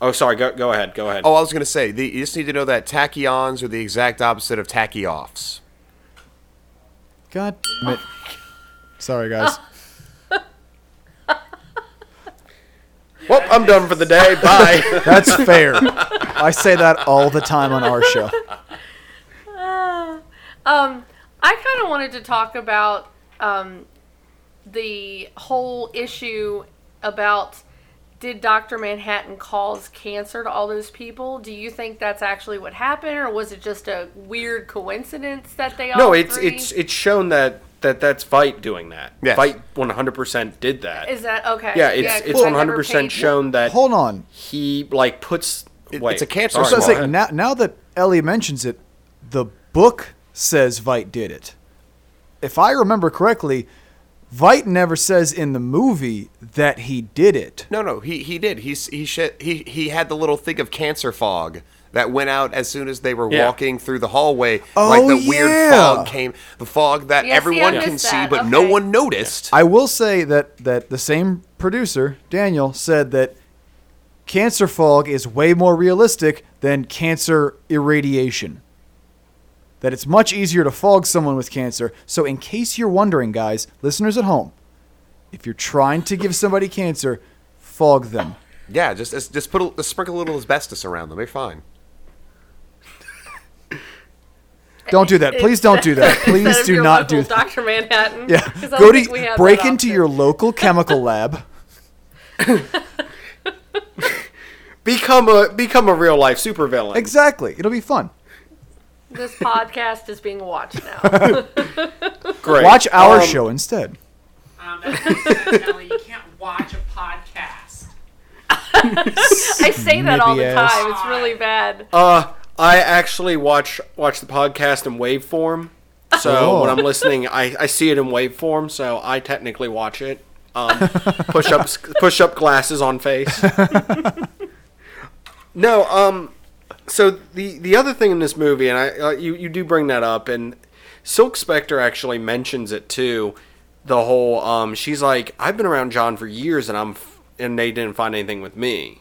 Oh, sorry. Go go ahead. Go ahead. Oh, I was going to say, the, you just need to know that tachyons are the exact opposite of tachyoffs. God damn it. Sorry, guys. Well, I'm done for the day. Bye. That's fair. I say that all the time on our show. Um, I kind of wanted to talk about um, the whole issue about did Dr. Manhattan cause cancer to all those people? Do you think that's actually what happened, or was it just a weird coincidence that they all no, it's three- it's it's shown that that that's Veidt doing that. Yes. Veidt 100% did that. Is that okay? yeah, it's 'cause it's I 100% paid- shown that Hold on. he like puts. It- wait, it's a cancer sorry, So I was swab. go saying, ahead. now, now that Ellie mentions it, the book says Veidt did it. If I remember correctly, Veidt never says in the movie that he did it. No, no, he he did. He's he sh- he he had the little thing of cancer fog that went out as soon as they were Yeah. walking through the hallway. Oh, like the weird yeah. fog came, the fog that Yeah, see, I everyone can missed see, that. but no one noticed. I will say that that the same producer, Daniel, said that cancer fog is way more realistic than cancer irradiation. That it's much easier to fog someone with cancer. So, in case you're wondering, guys, listeners at home, if you're trying to give somebody cancer, fog them. yeah, just just just put a, just sprinkle a little asbestos around them. They're fine. Don't do that. Please don't do that. Please do not do that. Dr. Manhattan. Yeah. Go to break into your local chemical lab. become a become a real life supervillain. Exactly. It'll be fun. This podcast is being watched now. Great. Watch our Um, show instead. Um, Ellie, you can't watch a podcast. I say that all the time. It's really bad. Uh, I actually watch watch the podcast in waveform. So Oh. when I'm listening, I, I see it in waveform. So I technically watch it. Um, push up push up glasses on face. no, um, so the the other thing in this movie, and I uh, you you do bring that up, and Silk Spectre actually mentions it too. The whole um, she's like, I've been around John for years, and I'm f- and they didn't find anything with me.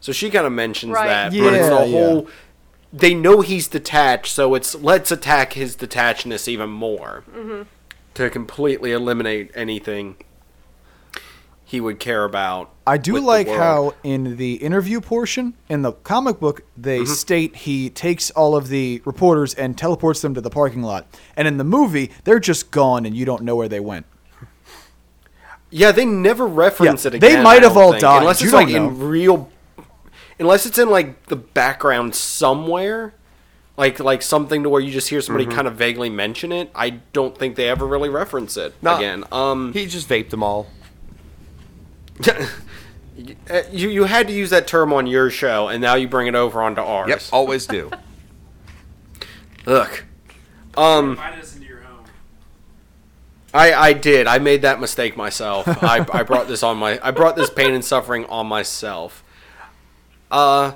So she kind of mentions Right. that, but it's the Yeah, yeah. whole. They know he's detached, so it's let's attack his detachedness even more to completely eliminate anything he would care about. I do like how in the interview portion in the comic book they Mm-hmm. state he takes all of the reporters and teleports them to the parking lot, and in the movie they're just gone and you don't know where they went. Yeah, they never reference Yeah, it they might have all think, died. Unless You it's don't like in real unless it's in like the background somewhere. Like like something to where you just hear somebody Mm-hmm. kind of vaguely mention it. I don't think they ever really reference it No. again. Um He just vaped them all. uh, you you had to use that term on your show and now you bring it over onto ours. Yep, always do. Look. Um Invite us into your home. I, I did. I made that mistake myself. I, I brought this on my I brought this pain and suffering on myself. Uh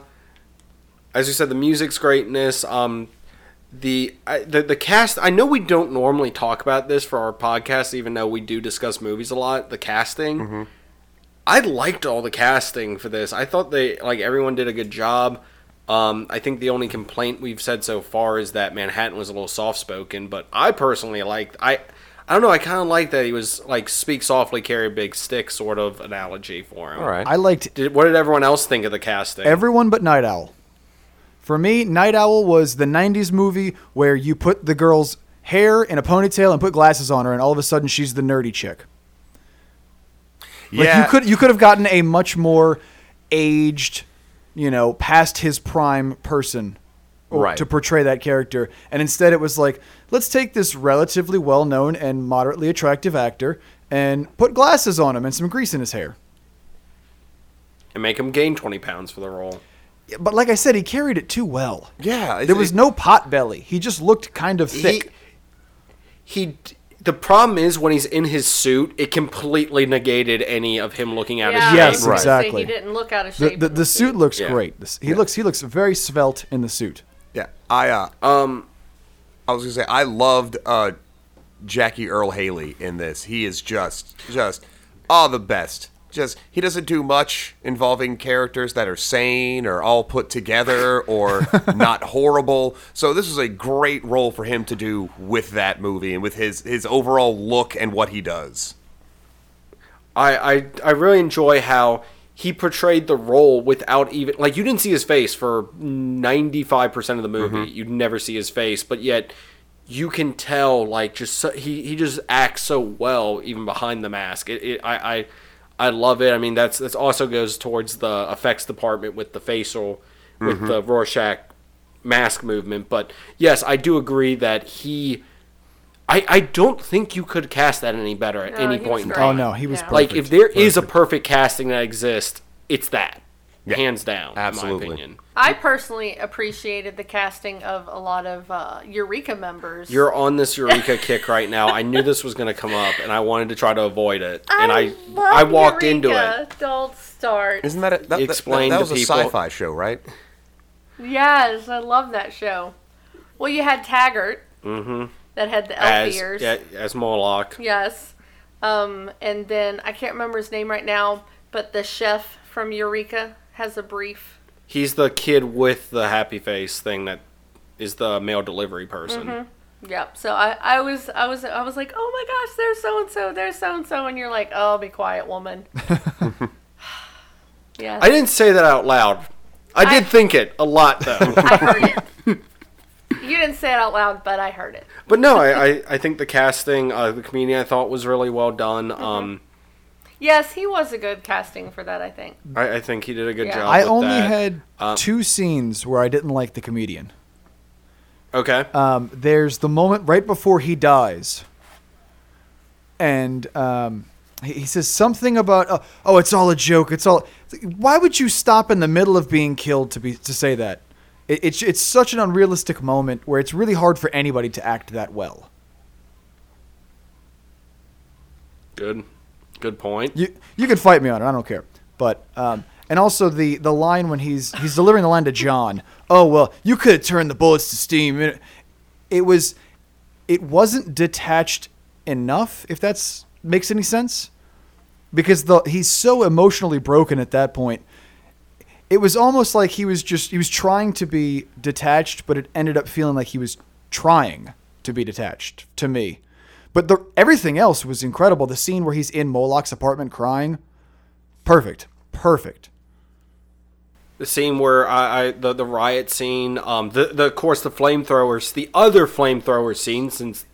as you said, the music's greatness. Um the I, the the cast. I know we don't normally talk about this for our podcast, even though we do discuss movies a lot. The casting. I liked all the casting for this. I thought they like everyone did a good job. Um, I think the only complaint we've said so far is that Manhattan was a little soft spoken, but I personally liked I I don't know, I kinda like that he was like speak softly, carry a big stick sort of analogy for him. All right. I liked Did what did everyone else think of the casting? everyone but Night Owl. For me, Night Owl was the '90s movie where you put the girl's hair in a ponytail and put glasses on her, and all of a sudden she's the nerdy chick. Like yeah, you could you could have gotten a much more aged, you know, past his prime person or- Right. to portray that character, and instead it was like, let's take this relatively well-known and moderately attractive actor and put glasses on him and some grease in his hair. and make him gain twenty pounds for the role. But like I said, he carried it too well. yeah. There was it- no pot belly. He just looked kind of thick. He, he the problem is when he's in his suit, it completely negated any of him looking out yeah, of Yes, shape. gonna say exactly. He didn't look out of the shape. the, in the suit looks Yeah. great. This- He looks he looks very svelte in the suit. Yeah, I uh, Um I was gonna say I loved uh, Jackie Earle Haley in this. He is just just all the best. Just he doesn't do much involving characters that are sane or all put together or not horrible. So this was a great role for him to do with that movie and with his his overall look and what he does. I, I I really enjoy how he portrayed the role without even like you didn't see his face for 95% of the movie. Mm-hmm. You'd never see his face, but yet you can tell like just so, he he just acts so well even behind the mask. It, it I, I I love it. I mean that's that's also goes towards the effects department with the facial with mm-hmm. the Rorschach mask movement, but yes, I do agree that he I, I don't think you could cast that any better at No, any point in time. Oh no, he was Yeah. perfect. Like if there is a perfect casting that exists, it's that. Yeah. Hands down. Absolutely. In my opinion. I personally appreciated the casting of a lot of uh, Eureka members. You're on this Eureka kick right now. I knew this was going to come up, and I wanted to try to avoid it. and I, love I walked into Eureka. it. Don't start. Isn't that a, that, that, Explain that, to was a people- sci-fi show, right? Yes, I love that show. Well, you had Taggart that had the elf As ears. yeah, as Moloch. Yes. Um, and then I can't remember his name right now, but the chef from Eureka has a brief. He's the kid with the happy face thing that is the mail delivery person. Mm-hmm. Yep. So I, I was I was I was like, oh my gosh, there's so and so, there's so and so, and you're like, oh, be quiet, woman. yeah. I didn't say that out loud. I did I- think it a lot though. I heard it. You didn't say it out loud, but I heard it. but no, I, I, I think the casting, uh, the comedian, I thought was really well done. Mm-hmm. Um, Yes, he was a good casting for that. I think. I, I think he did a good Yeah. job. I with only that. had Uh, two scenes where I didn't like the comedian. Okay. Um, there's the moment right before he dies, and um, he he says something about oh, oh it's all a joke it's all why would you stop in the middle of being killed to be to say that it, it's it's such an unrealistic moment where it's really hard for anybody to act that well Good. Good point. you you can fight me on it i don't care but um and also the the line when he's he's delivering the line to john oh well you could have turned the bullets to steam it, it was it wasn't detached enough if that's makes any sense because the he's so emotionally broken at that point it was almost like he was just he was trying to be detached but it ended up feeling like he was trying to be detached to me but the everything else was incredible the scene where he's in Moloch's apartment crying perfect perfect the scene where I, I the the riot scene, um, the the of course the flamethrowers, the other flamethrower scene, since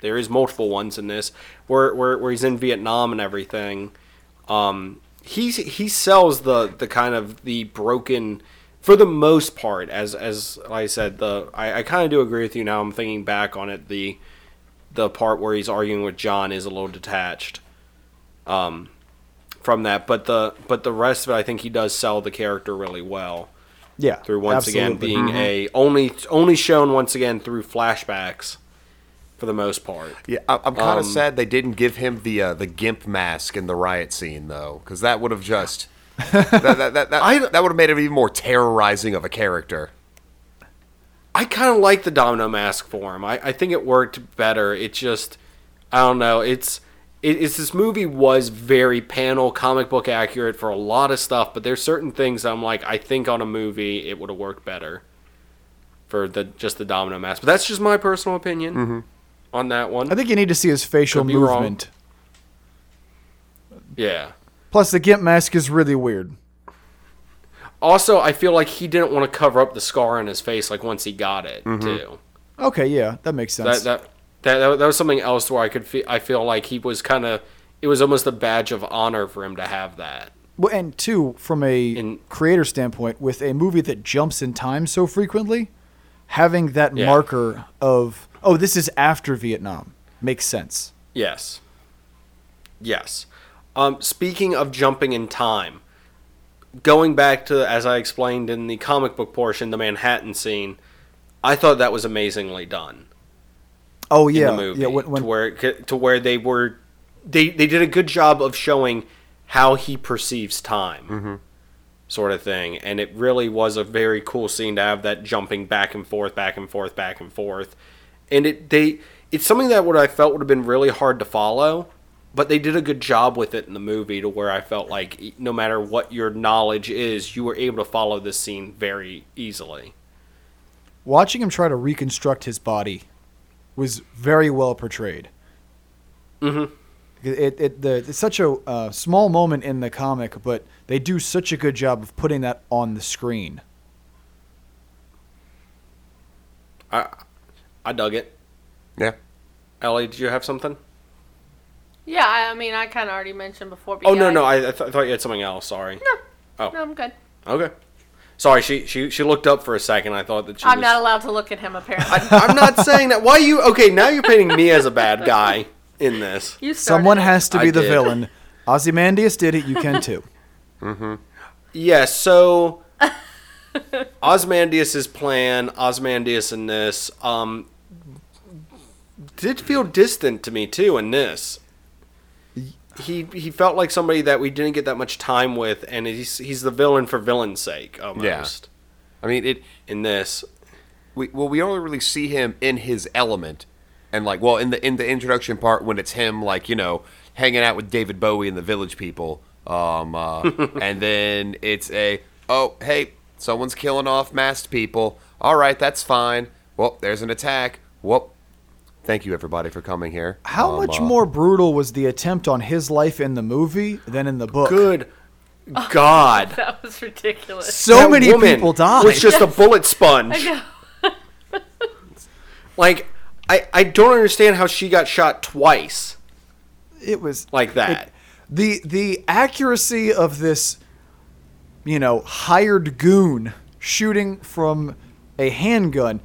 there is multiple ones in this, where where, where he's in Vietnam and everything. Um, he he sells the the kind of the broken, for the most part, as as I said, the I, I kind of do agree with you now. I'm thinking back on it, the the part where he's arguing with John is a little detached. Um, from that, but the but the rest of it, I think he does sell the character really well yeah through once again absolutely. Mm-hmm. being a only only shown once again through flashbacks for the most part. Yeah, I, I'm kind of Um, sad they didn't give him the uh, the gimp mask in the riot scene though, because that would have just that that that, that, I- that would have made him even more terrorizing of a character. I kind of like the domino mask for him. I, I think it worked better. It just I don't know. It's it, it's this movie was very panel comic book accurate for a lot of stuff, but there's certain things I'm like I think on a movie it would have worked better for the just the domino mask. But that's just my personal opinion on that one. I think you need to see his facial Could be wrong. movement yeah. plus the gimp mask is really weird Also, I feel like he didn't want to cover up the scar on his face like once he got it mm-hmm. too. okay yeah that makes sense That, that that that was something else where I could feel I feel like he was kind of it was almost a badge of honor for him to have that. Well, and two, from a In- creator standpoint, with a movie that jumps in time so frequently, having that Yeah. marker of oh, this is after Vietnam makes sense. Yes. Yes. Um, speaking of jumping in time, going back to as I explained in the comic book portion, the Manhattan scene, I thought that was amazingly done. Oh yeah, in the movie yeah. When, when to where to where they were they they did a good job of showing how he perceives time sort of thing and it really was a very cool scene to have that jumping back and forth back and forth back and forth and it they it's something that what I felt would have been really hard to follow but they did a good job with it in the movie to where I felt like no matter what your knowledge is you were able to follow this scene very easily watching him try to reconstruct his body was very well portrayed. Mhm. It, it the it's such a uh, small moment in the comic, but they do such a good job of putting that on the screen. I I dug it Yeah. Ellie did you have something Yeah, I, I mean, I kind of already mentioned before. But Oh yeah, no no I, I, th- I thought you had something else. Sorry. No. Oh. No, I'm good. Okay. Sorry. She she she looked up for a second. I thought that she. I'm was, not allowed to look at him apparently. I, I'm not saying that. Why you? Okay, now you're painting me as a bad guy in this. you started Someone has to be I the did. villain. Ozymandias did it. You can too. Mm-hmm. Yes. so Ozymandias's plan, Ozymandias in this, um, did feel distant to me too. In this, he he felt like somebody that we didn't get that much time with, and he's he's the villain for villain's sake almost. I mean, it. In this, We, well, we only really see him in his element, and like, well, in the in the introduction part when it's him, like you know, hanging out with David Bowie and the Village People, um, uh, and then it's a oh hey, someone's killing off masked people. All right, that's fine. Well, there's an attack. Well, thank you everybody for coming here. How Um, much uh, more brutal was the attempt on his life in the movie than in the book? good God. That was ridiculous. So That many woman people died. It was just a bullet sponge. I know. Like, I I don't understand how she got shot twice it was like that. the the accuracy of this you know hired goon shooting from a handgun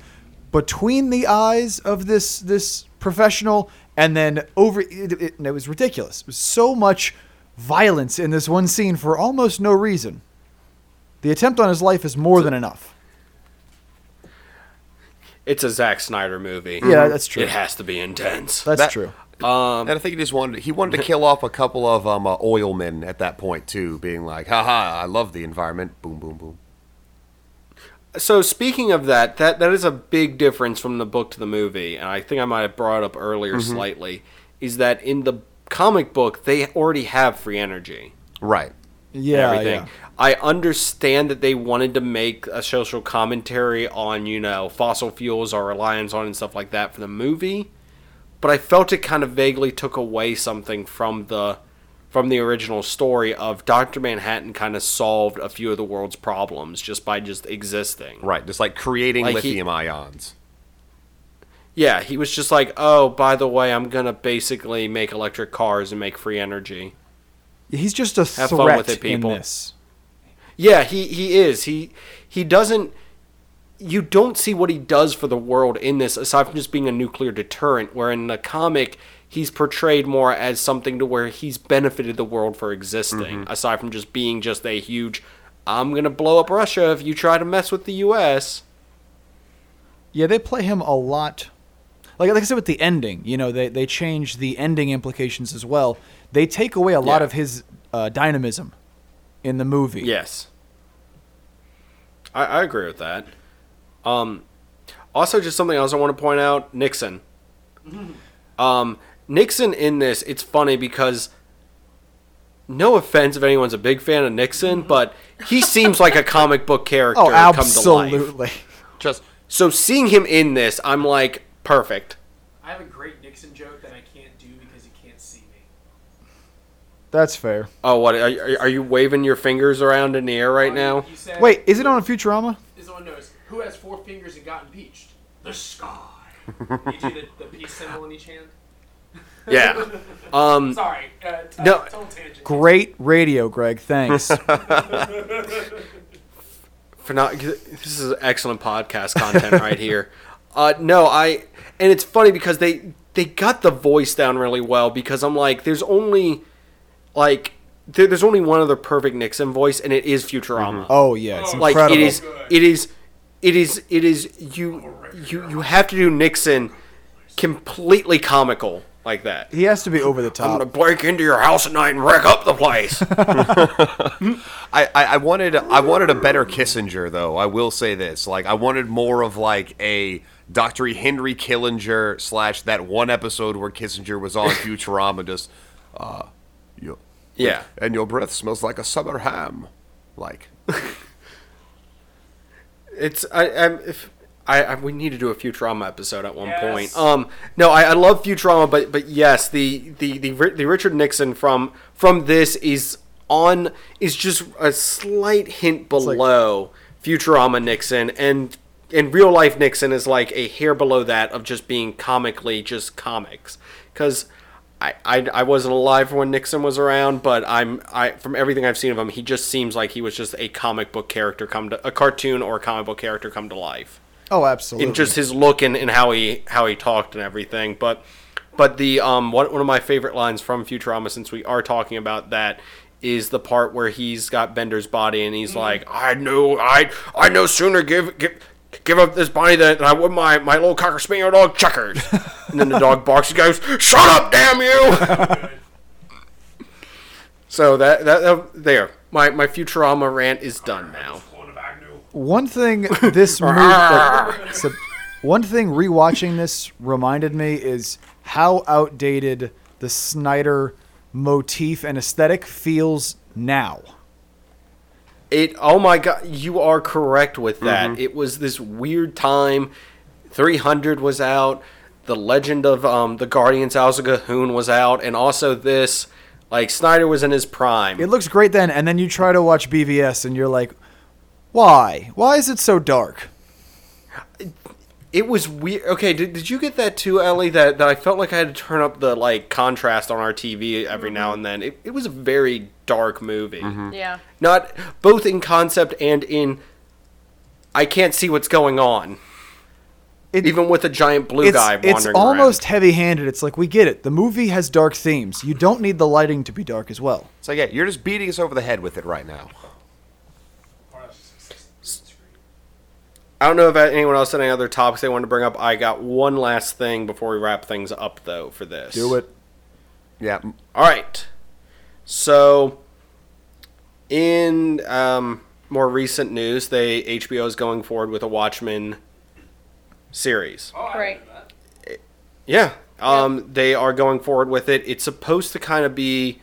between the eyes of this this professional and then over it, it, it was ridiculous. It was so much violence in this one scene for almost no reason. The attempt on his life is more than enough. It's a Zack Snyder movie. Yeah, that's true. It has to be intense. That's That- true. and I think he just wanted he wanted to kill off a couple of um, uh, oil men at that point too, being like, "Haha, I love the environment." Boom, boom, boom. So speaking of that, that that is a big difference from the book to the movie, and I think I might have brought it up earlier Mm-hmm. slightly. Is that in the comic book they already have free energy? Right. Yeah, everything. yeah. I understand that they wanted to make a social commentary on, you know, fossil fuels, our reliance on, and stuff like that for the movie, but I felt it kind of vaguely took away something from the from the original story of Doctor Manhattan kind of solved a few of the world's problems just by just existing. Right. Just like creating Like he- lithium ions. Yeah, he was just like, oh, by the way, I'm gonna basically make electric cars and make free energy. He's just a Have threat fun with it, in people. this. Yeah, he he is. He he doesn't. You don't see what he does for the world in this, aside from just being a nuclear deterrent. Where in the comic, he's portrayed more as something to where he's benefited the world for existing, aside from just being just a huge. I'm gonna blow up Russia if you try to mess with the U.S. Yeah, they play him a lot. Like, like I said with the ending, you know, they, they change the ending implications as well. They take away a lot of his uh, dynamism in the movie. Yes. I, I agree with that. Um, also, just something else I want to point out: Nixon. Um, Nixon in this, it's funny because, no offense if anyone's a big fan of Nixon, mm-hmm. but he seems like a comic book character Oh, come to life. absolutely. Just So seeing him in this, I'm like, perfect. I have a great Nixon joke that I can't do because you can't see me. That's fair. Oh, what are, are are you waving your fingers around in the air right Oh, now? Said, Wait, is it on a Futurama? This one knows. Who has four fingers and got impeached? The sky. you do the, the peace symbol in each hand? Yeah. Um, Sorry. Uh, t- No. total tangent. Great radio, Greg. Thanks. for not this is excellent podcast content right here. Uh, no, I and it's funny because they they got the voice down really well because I'm like, there's only like there, there's only one other perfect Nixon voice, and it is Futurama. oh yeah, it's like incredible. it is, it is, it is, it is. You you you have to do Nixon completely comical like that. He has to be over the top. I'm gonna break into your house at night and wreck up the place. I, I, I wanted I wanted a better Kissinger though. I will say this. Like I wanted more of like a Dr. Henry Killinger slash that one episode where Kissinger was on Futurama just uh you yeah. and your breath smells like a summer ham. Like It's I I'm if I, I we need to do a Futurama episode at one Yes. point. Um, no, I, I love Futurama, but but yes, the the the the Richard Nixon from from this is on is just a slight hint below Futurama Nixon, and in real life Nixon is like a hair below that of just being comically just comics because. I, I, I wasn't alive when Nixon was around, but I'm I from everything I've seen of him, he just seems like he was just a comic book character come to a cartoon or a comic book character come to life Oh, absolutely. in just his look and, and how he how he talked and everything. But but the um one one of my favorite lines from Futurama, since we are talking about that, is the part where he's got Bender's body and he's like, I knew I I no sooner give give. Give up this body than I would my, my little cocker spaniel dog Checkers. and then the dog barks and goes, Shut up, damn you! so that, that, that there. My my Futurama rant is done now. Clone of Agnew. One thing this movie, like, so- one thing rewatching this reminded me is how outdated the Snyder motif and aesthetic feels now. It. Oh my god, you are correct with that. It was this weird time. Three hundred was out. The Legend of um the Guardians Al Cahoon was out, and also this. Like Snyder was in his prime. It looks great then, and then you try to watch BVS, and you're like, why? Why is it so dark? it was weird. Okay, did, did you get that too, Ellie? That that I felt like I had to turn up the like contrast on our TV every now and then. It, it was a very dark movie. Mm-hmm. Yeah. Not both in concept and in. I can't see what's going on. it, Even with a giant blue it's, guy wandering around. it's almost around. heavy-handed. It's like we get it. The movie has dark themes. You don't need the lighting to be dark as well. So yeah, you're just beating us over the head with it right now. Or else just exists on the screen. I don't know if anyone else had any other topics they wanted to bring up. I got one last thing before we wrap things up, though, for this. Do it. Yeah, All right. So, in um, more recent news, they HBO is going forward with a Watchmen series. Oh, I Right. remember that. Yeah. Um, They are going forward with it. It's supposed to kind of be,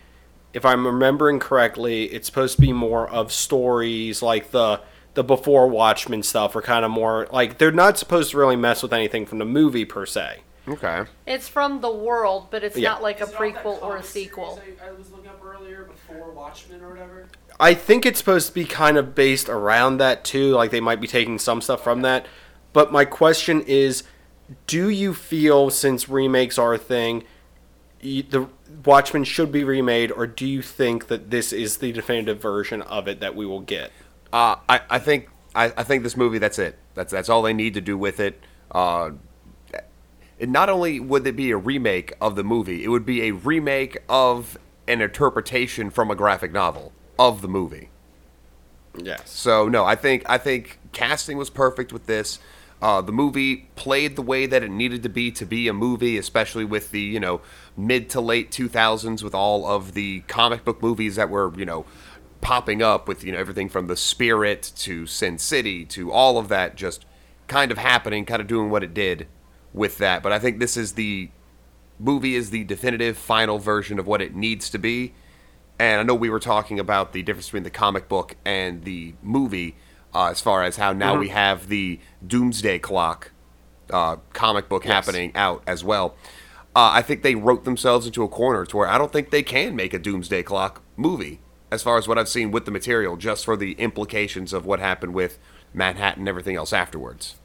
if I'm remembering correctly, it's supposed to be more of stories like the the before Watchmen stuff, are kind of more like they're not supposed to really mess with anything from the movie per se. okay. It's from the world, but it's Yeah. not like a Is it prequel or a sequel. I, I was looking up earlier before Watchmen or whatever. I think it's supposed to be kind of based around that too. Like they might be taking some stuff from that. But my question is, do you feel since remakes are a thing, y- the Watchmen should be remade, or do you think that this is the definitive version of it that we will get? Uh, I, I think I, I think this movie that's it. That's that's all they need to do with it. Uh, it not only would it be a remake of the movie, it would be a remake of an interpretation from a graphic novel of the movie. Yes. So no, I think I think casting was perfect with this. Uh, the movie played the way that it needed to be to be a movie, especially with the you know mid to late 2000s with all of the comic book movies that were you know popping up with you know everything from the Spirit to Sin City to all of that just kind of happening, kind of doing what it did with that. But I think this is the movie is the definitive final version of what it needs to be. And I know we were talking about the difference between the comic book and the movie, uh, as far as how now we have the Doomsday Clock uh, comic book happening out as well. Uh, I think they wrote themselves into a corner to where I don't think they can make a Doomsday Clock movie, as far as what I've seen with the material, just for the implications of what happened with Manhattan and everything else afterwards.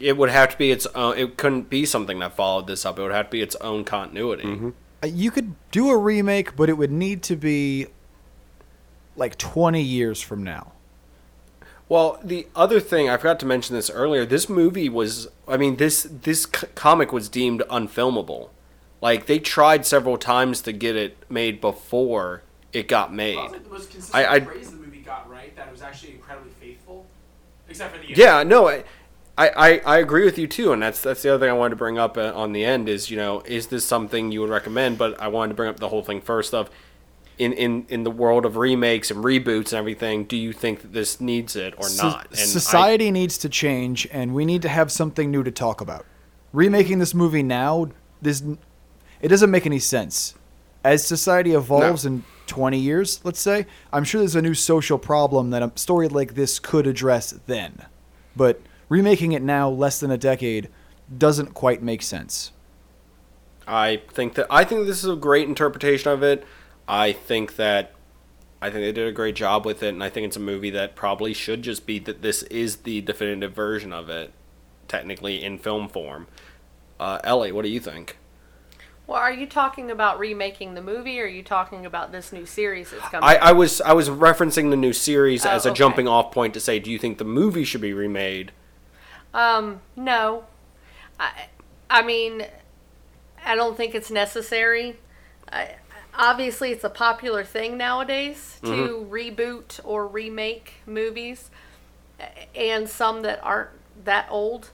It would have to be its own. It couldn't be something that followed this up. It would have to be its own continuity. Uh, You could do a remake, but it would need to be like 20 years from now. Well, the other thing I forgot to mention this earlier. This movie was, I mean, this this c- comic was deemed unfilmable. Like they tried several times to get it made before it got made. Wasn't the most consistent I- I- praise the movie got right that it was actually incredibly faithful, except for the end. Yeah, no, I, I, I, I agree with you too, and that's that's the other thing I wanted to bring up uh, on the end is you know is this something you would recommend? But I wanted to bring up the whole thing first of. In, in, in the world of remakes and reboots and everything, do you think that this needs it or So- not? And I- society needs to change, and we need to have something new to talk about. Remaking this movie now, this it doesn't make any sense. As society evolves in 20 years, let's say, I'm sure there's a new social problem that a story like this could address then. But remaking it now, less than a decade, doesn't quite make sense. I think that I think this is a great interpretation of it. I think that I think they did a great job with it, and I think it's a movie that probably should just be that this is the definitive version of it, technically in film form. Uh, Ellie, what do you think? Well, are you talking about remaking the movie, or are you talking about this new series that's coming? I, I was I was referencing the new series Oh, as a okay. jumping off point to say, do you think the movie should be remade? Um, no. I, I mean, I don't think it's necessary. I, obviously, it's a popular thing nowadays to reboot or remake movies, and some that aren't that old.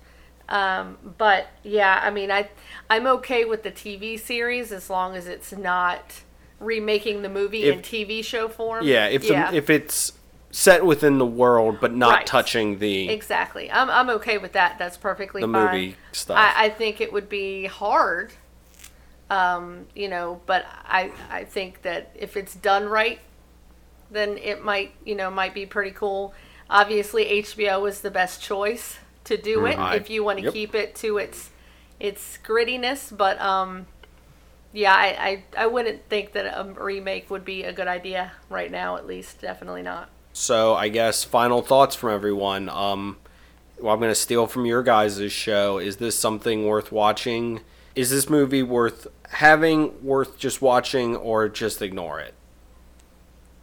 Um, but yeah, I mean, I I'm okay with the TV series as long as it's not remaking the movie If- in TV show form. Yeah, if yeah. The, if it's set within the world but not Right. touching the Exactly. I'm, I'm okay with that. That's perfectly The fine. movie stuff. I, I think it would be hard, um, you know, but I, I think that if it's done right, then it might, you know, might be pretty cool. Obviously, HBO is the best choice to do it Right. if you want to Yep. keep it to its its grittiness. But um, yeah, I, I, I wouldn't think that a remake would be a good idea right now. At least, definitely not. So I guess final thoughts from everyone. Um, well, I'm going to steal from your guys' show. Is this something worth watching? Is this movie worth having, worth just watching, or just ignore it?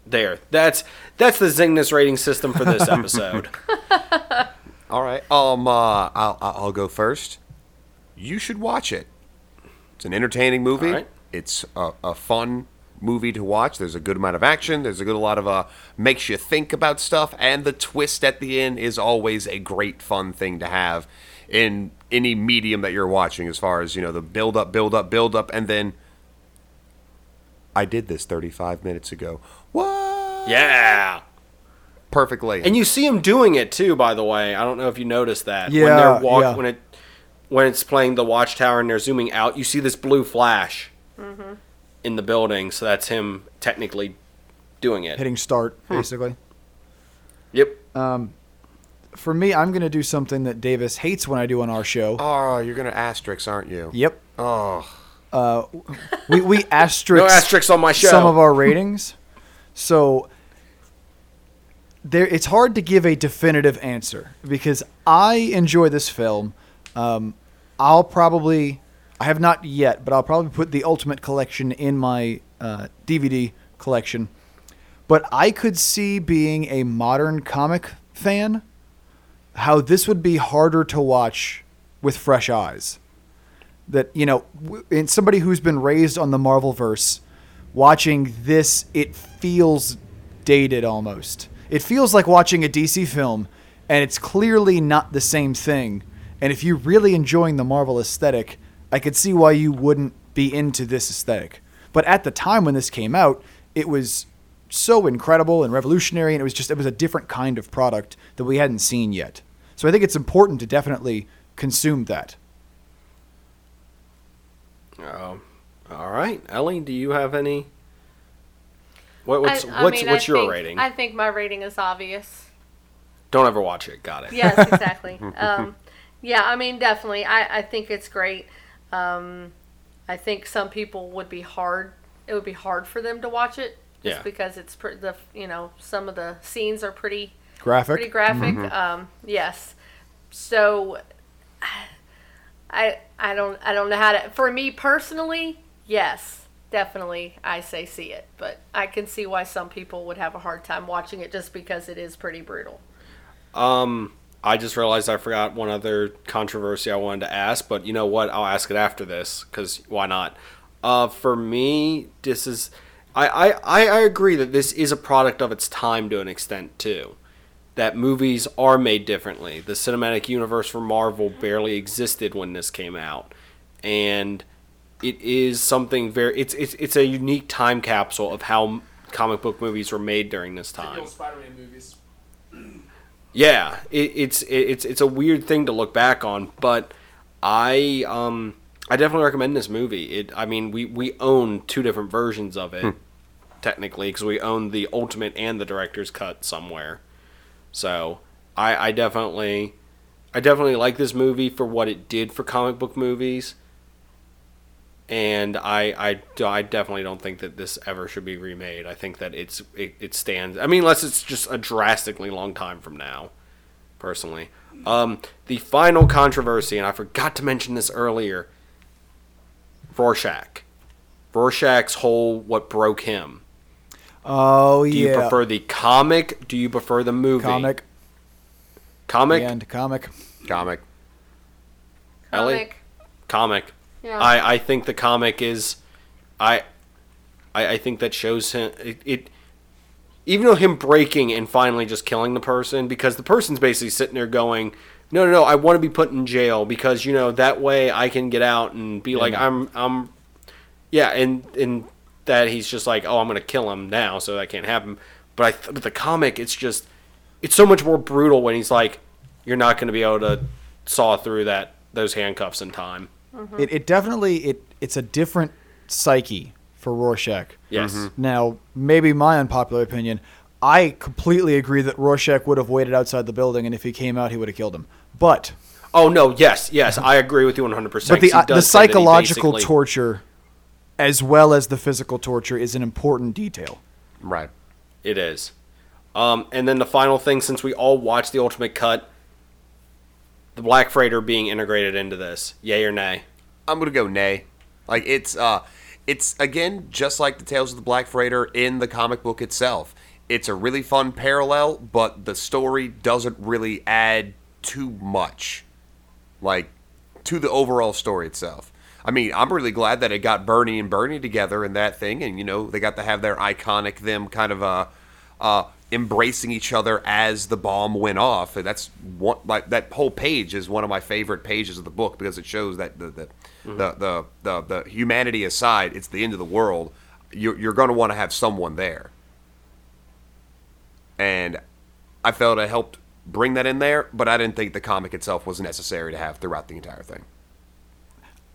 There. That's that's the Zingness rating system for this episode. All right. Um, uh, I'll I'll go first. You should watch it. It's an entertaining movie. Right. It's a, a fun movie to watch. There's a good amount of action. There's a good a lot of uh makes you think about stuff, and the twist at the end is always a great fun thing to have in any medium that you're watching. As far as you know, the build up, build up, build up, and then I did this 35 minutes ago. What? Yeah. Perfectly. And you see him doing it too, by the way. I don't know if you noticed that. when they're walk yeah. when it when it's playing the watchtower and they're zooming out, you see this blue flash in the building. So that's him technically doing it. Hitting start, basically. Yep. Um, For me, I'm going to do something that Davis hates when I do on our show. oh, you're gonna asterisk, aren't you? Yep. Oh. Uh, We, we asterisk No asterisks on my show. some of our ratings. So there, it's hard to give a definitive answer because I enjoy this film. Um, I'll probably, I have not yet, but I'll probably put the Ultimate Collection in my uh, DVD collection. But I could see being a modern comic fan, how this would be harder to watch with fresh eyes that you know in somebody who's been raised on the marvel verse watching this it feels dated almost it feels like watching a dc film and it's clearly not the same thing. And if you're really enjoying the marvel aesthetic i could see why you wouldn't be into this aesthetic. But at the time when this came out it was so incredible and revolutionary and it was just it was a different kind of product that we hadn't seen yet. So i think it's important to definitely consume that. Um, all right, Ellie, do you have any? What, what's I- I what's mean, what's I your think- rating? I think my rating is obvious. Don't ever watch it. Got it. Yes, exactly. um, yeah, I mean, definitely. I, I think it's great. Um, I think some people would be hard. It would be hard for them to watch it just Yeah. because it's pre- the you know some of the scenes are pretty graphic pretty graphic. Um, yes. So I I don't I don't know how to. For me personally, yes, definitely, I say see it. But I can see why some people would have a hard time watching it just because it is pretty brutal. Um, I just realized I forgot one other controversy I wanted to ask, but you know what? I'll ask it after this because why not? Uh, for me, this is. I, I, I agree that this is a product of its time to an extent too. That movies are made differently. The cinematic universe for Marvel barely existed when this came out, and it is something very. It's it's it's a unique time capsule of how comic book movies were made during this The time. old Spider-Man movies. Yeah, it, it's it's it's a weird thing to look back on, but I um I definitely recommend this movie. It I mean we we own two different versions of it technically because we own the ultimate and the director's cut somewhere. So I I definitely I definitely like this movie for what it did for comic book movies. And I, I, I definitely don't think that this ever should be remade. I think that it's it, it stands. I mean, unless it's just a drastically long time from now, personally. Um, the final controversy, and I forgot to mention this earlier. Rorschach, Rorschach's whole what broke him. oh Do yeah Do you prefer the comic? Do you prefer the movie? comic Comic. and comic Comic. Ellie? Comic. Comic. Yeah. I, I think the comic is, I, I, I think that shows him it, it. Even though him breaking and finally just killing the person, because the person's basically sitting there going, "No, no, no! I want to be put in jail because you know that way I can get out and be like I'm, I'm, yeah." And and that he's just like, "Oh, I'm gonna kill him now, so that can't happen." But I, th- but the comic, it's just, it's so much more brutal when he's like, "You're not gonna be able to saw through that those handcuffs in time." It, it definitely it it's a different psyche for Rorschach. Yes. Now, maybe my unpopular opinion, I completely agree that Rorschach would have waited outside the building, and if he came out, he would have killed him. But Oh no, yes, yes, I agree with you 100. percent but the uh, the psychological torture, as well as the physical torture, is an important detail. Right. It is. Um, and then the final thing, since we all watched the Ultimate Cut, the Black Freighter being integrated into this, yay or nay? I'm gonna go nay. Like it's uh it's again just like the Tales of the Black Freighter in the comic book itself. It's a really fun parallel, but the story doesn't really add too much, like to the overall story itself. I mean, I'm really glad that it got Bernie and Bernie together in that thing, and you know they got to have their iconic them kind of uh, uh, embracing each other as the bomb went off. And that's one like that whole page is one of my favorite pages of the book because it shows that the the mm-hmm. the, the, the, the humanity aside, it's the end of the world. You're, you're going to want to have someone there, and I felt it helped bring that in there, but I didn't think the comic itself was necessary to have throughout the entire thing.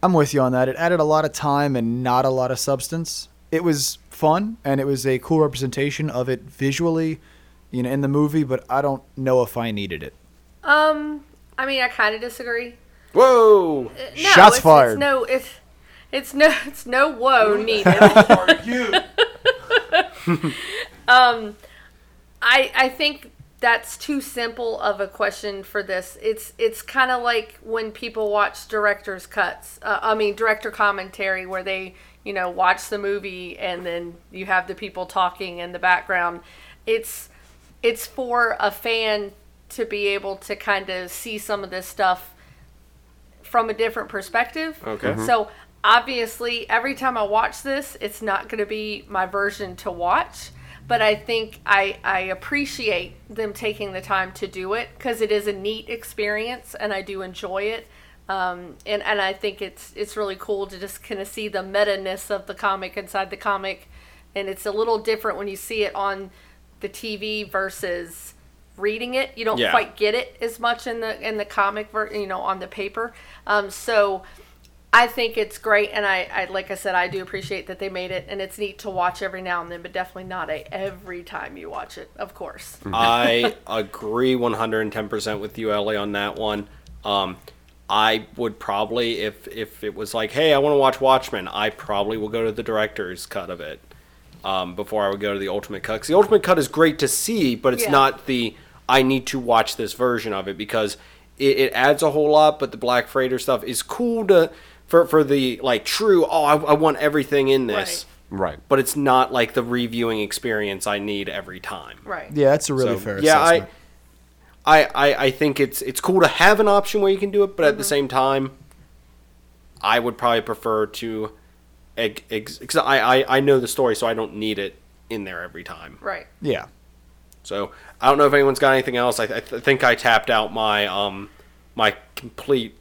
I'm with you on that. It added a lot of time and not a lot of substance. It was fun and it was a cool representation of it visually, you know, in the movie. But I don't know if I needed it. Um, I mean, I kind of disagree. Whoa! Uh, No, Shots it's, fired. It's no, it's it's no, it's no whoa needed. Are you? I I think that's too simple of a question for this. It's it's kind of like when people watch director's cuts. Uh, I mean, director commentary where they you know watch the movie and then you have the people talking in the background. It's it's for a fan to be able to kind of see some of this stuff from a different perspective. Okay. Mm-hmm. So obviously, every time I watch this, it's not going to be my version to watch. But I think I, I appreciate them taking the time to do it because it is a neat experience and I do enjoy it. Um, and, and I think it's it's really cool to just kind of see the meta ness of the comic inside the comic. And it's a little different when you see it on the TV versus reading it. You don't Yeah. quite get it as much in the in the comic, ver- you know, on the paper. Um, so I think it's great, and I, I like I said, I do appreciate that they made it, and it's neat to watch every now and then, but definitely not a every time you watch it, of course. I agree 110% with you, Ellie, on that one. Um, I would probably, if if it was like, hey, I want to watch Watchmen, I probably will go to the director's cut of it um, before I would go to the Ultimate Cut. 'Cause the Ultimate Cut is great to see, but it's Yeah. not the I need to watch this version of it because it, it adds a whole lot. But the Black Freighter stuff is cool to for for the like true. Oh, I, I want everything in this. Right. But it's not like the reviewing experience I need every time. Right. Yeah, that's a really So, fair yeah, assessment. I, I, I I think it's it's cool to have an option where you can do it, but at the same time, I would probably prefer to, because I, I I know the story, so I don't need it in there every time. Right. yeah. So I don't know if anyone's got anything else. I, I think I tapped out my um my complete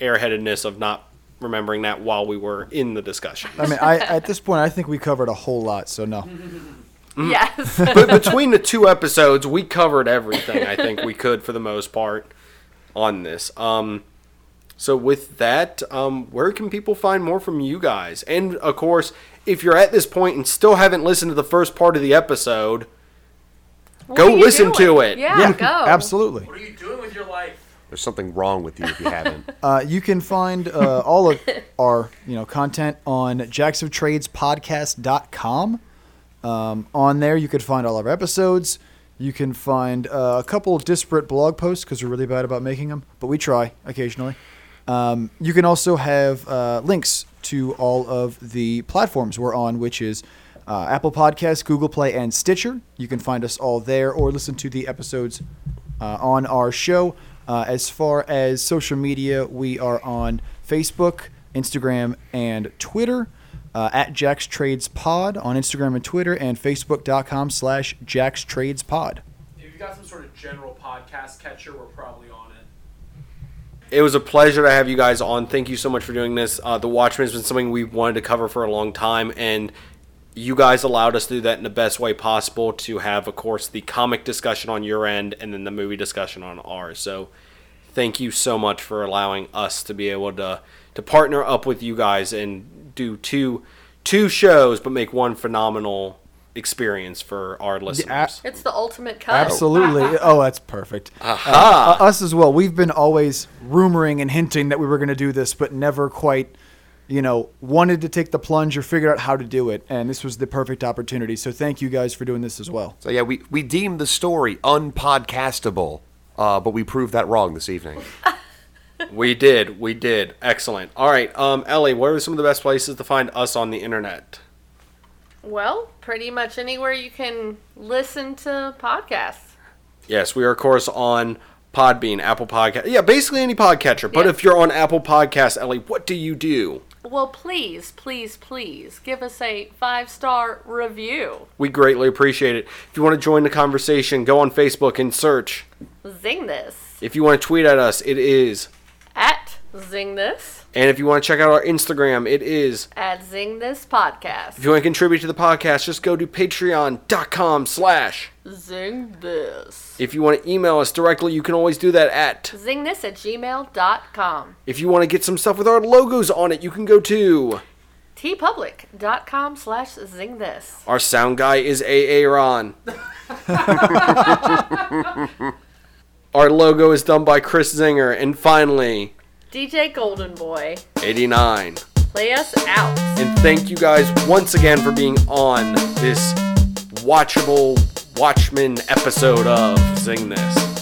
airheadedness of not remembering that while we were in the discussion. I mean, I at this point, I think we covered a whole lot. So no. Yes. but between the two episodes, we covered everything I think we could for the most part on this. Um, so with that, um, where can people find more from you guys? And of course, if you're at this point and still haven't listened to the first part of the episode, What Go are you listen to it. Yeah, go. Absolutely. What are you doing with your life? There's something wrong with you if you haven't. Uh, you can find uh, all of our you know content on jacksofttradespodcast.com. Um, on there, you can find all our episodes. You can find uh, a couple disparate blog posts because we're really bad about making them, but we try occasionally. Um, you can also have uh, links to all of the platforms we're on, which is uh, Apple Podcasts, Google Play, and Stitcher. You can find us all there or listen to the episodes uh, on our show. Uh, as far as social media, we are on Facebook, Instagram, and Twitter. Uh, at Jack's Trades Pod on Instagram and Twitter, and Facebook.com slash Jack's Trades Pod. If you've got some sort of general podcast catcher, we're probably on it. it was a pleasure to have you guys on. Thank you so much for doing this. Uh, the Watchmen has been something we wanted to cover for a long time, and you guys allowed us to do that in the best way possible to have, of course, the comic discussion on your end and then the movie discussion on ours. So thank you so much for allowing us to be able to to partner up with you guys and do two two shows, but make one phenomenal experience for our listeners. It's the ultimate cut. Absolutely. Oh, that's perfect. Aha. Uh, us as well. We've been always rumoring and hinting that we were going to do this, but never quite, you know, wanted to take the plunge or figure out how to do it. And this was the perfect opportunity. So thank you guys for doing this as well. So yeah, we, we deemed the story unpodcastable, uh, but we proved that wrong this evening. We did. We did. Excellent. All right, um, Ellie, where are some of the best places to find us on the internet? Well, pretty much anywhere you can listen to podcasts. Yes, we are, of course, on Podbean, Apple Podcast. Yeah, basically any podcatcher. But if you're on Apple Podcasts, Ellie, what do you do? Well, please, please, please give us a five star review. We greatly appreciate it. If you want to join the conversation, go on Facebook and search. Zing this If you want to tweet at us, it is. Zing this And if you want to check out our Instagram, it is. at Zing this podcast. If you want to contribute to the podcast, just go to patreon.com slash. Zing this. If you want to email us directly, you can always do that at. Zing this at gmail.com. If you want to get some stuff with our logos on it, you can go to. teepublic.com slash zing this. Our sound guy is AA Ron. our logo is done by Chris Zinger. And finally, DJ Golden Boy, 89. play us out. And thank you guys once again for being on this watchable Watchmen episode of Zing This.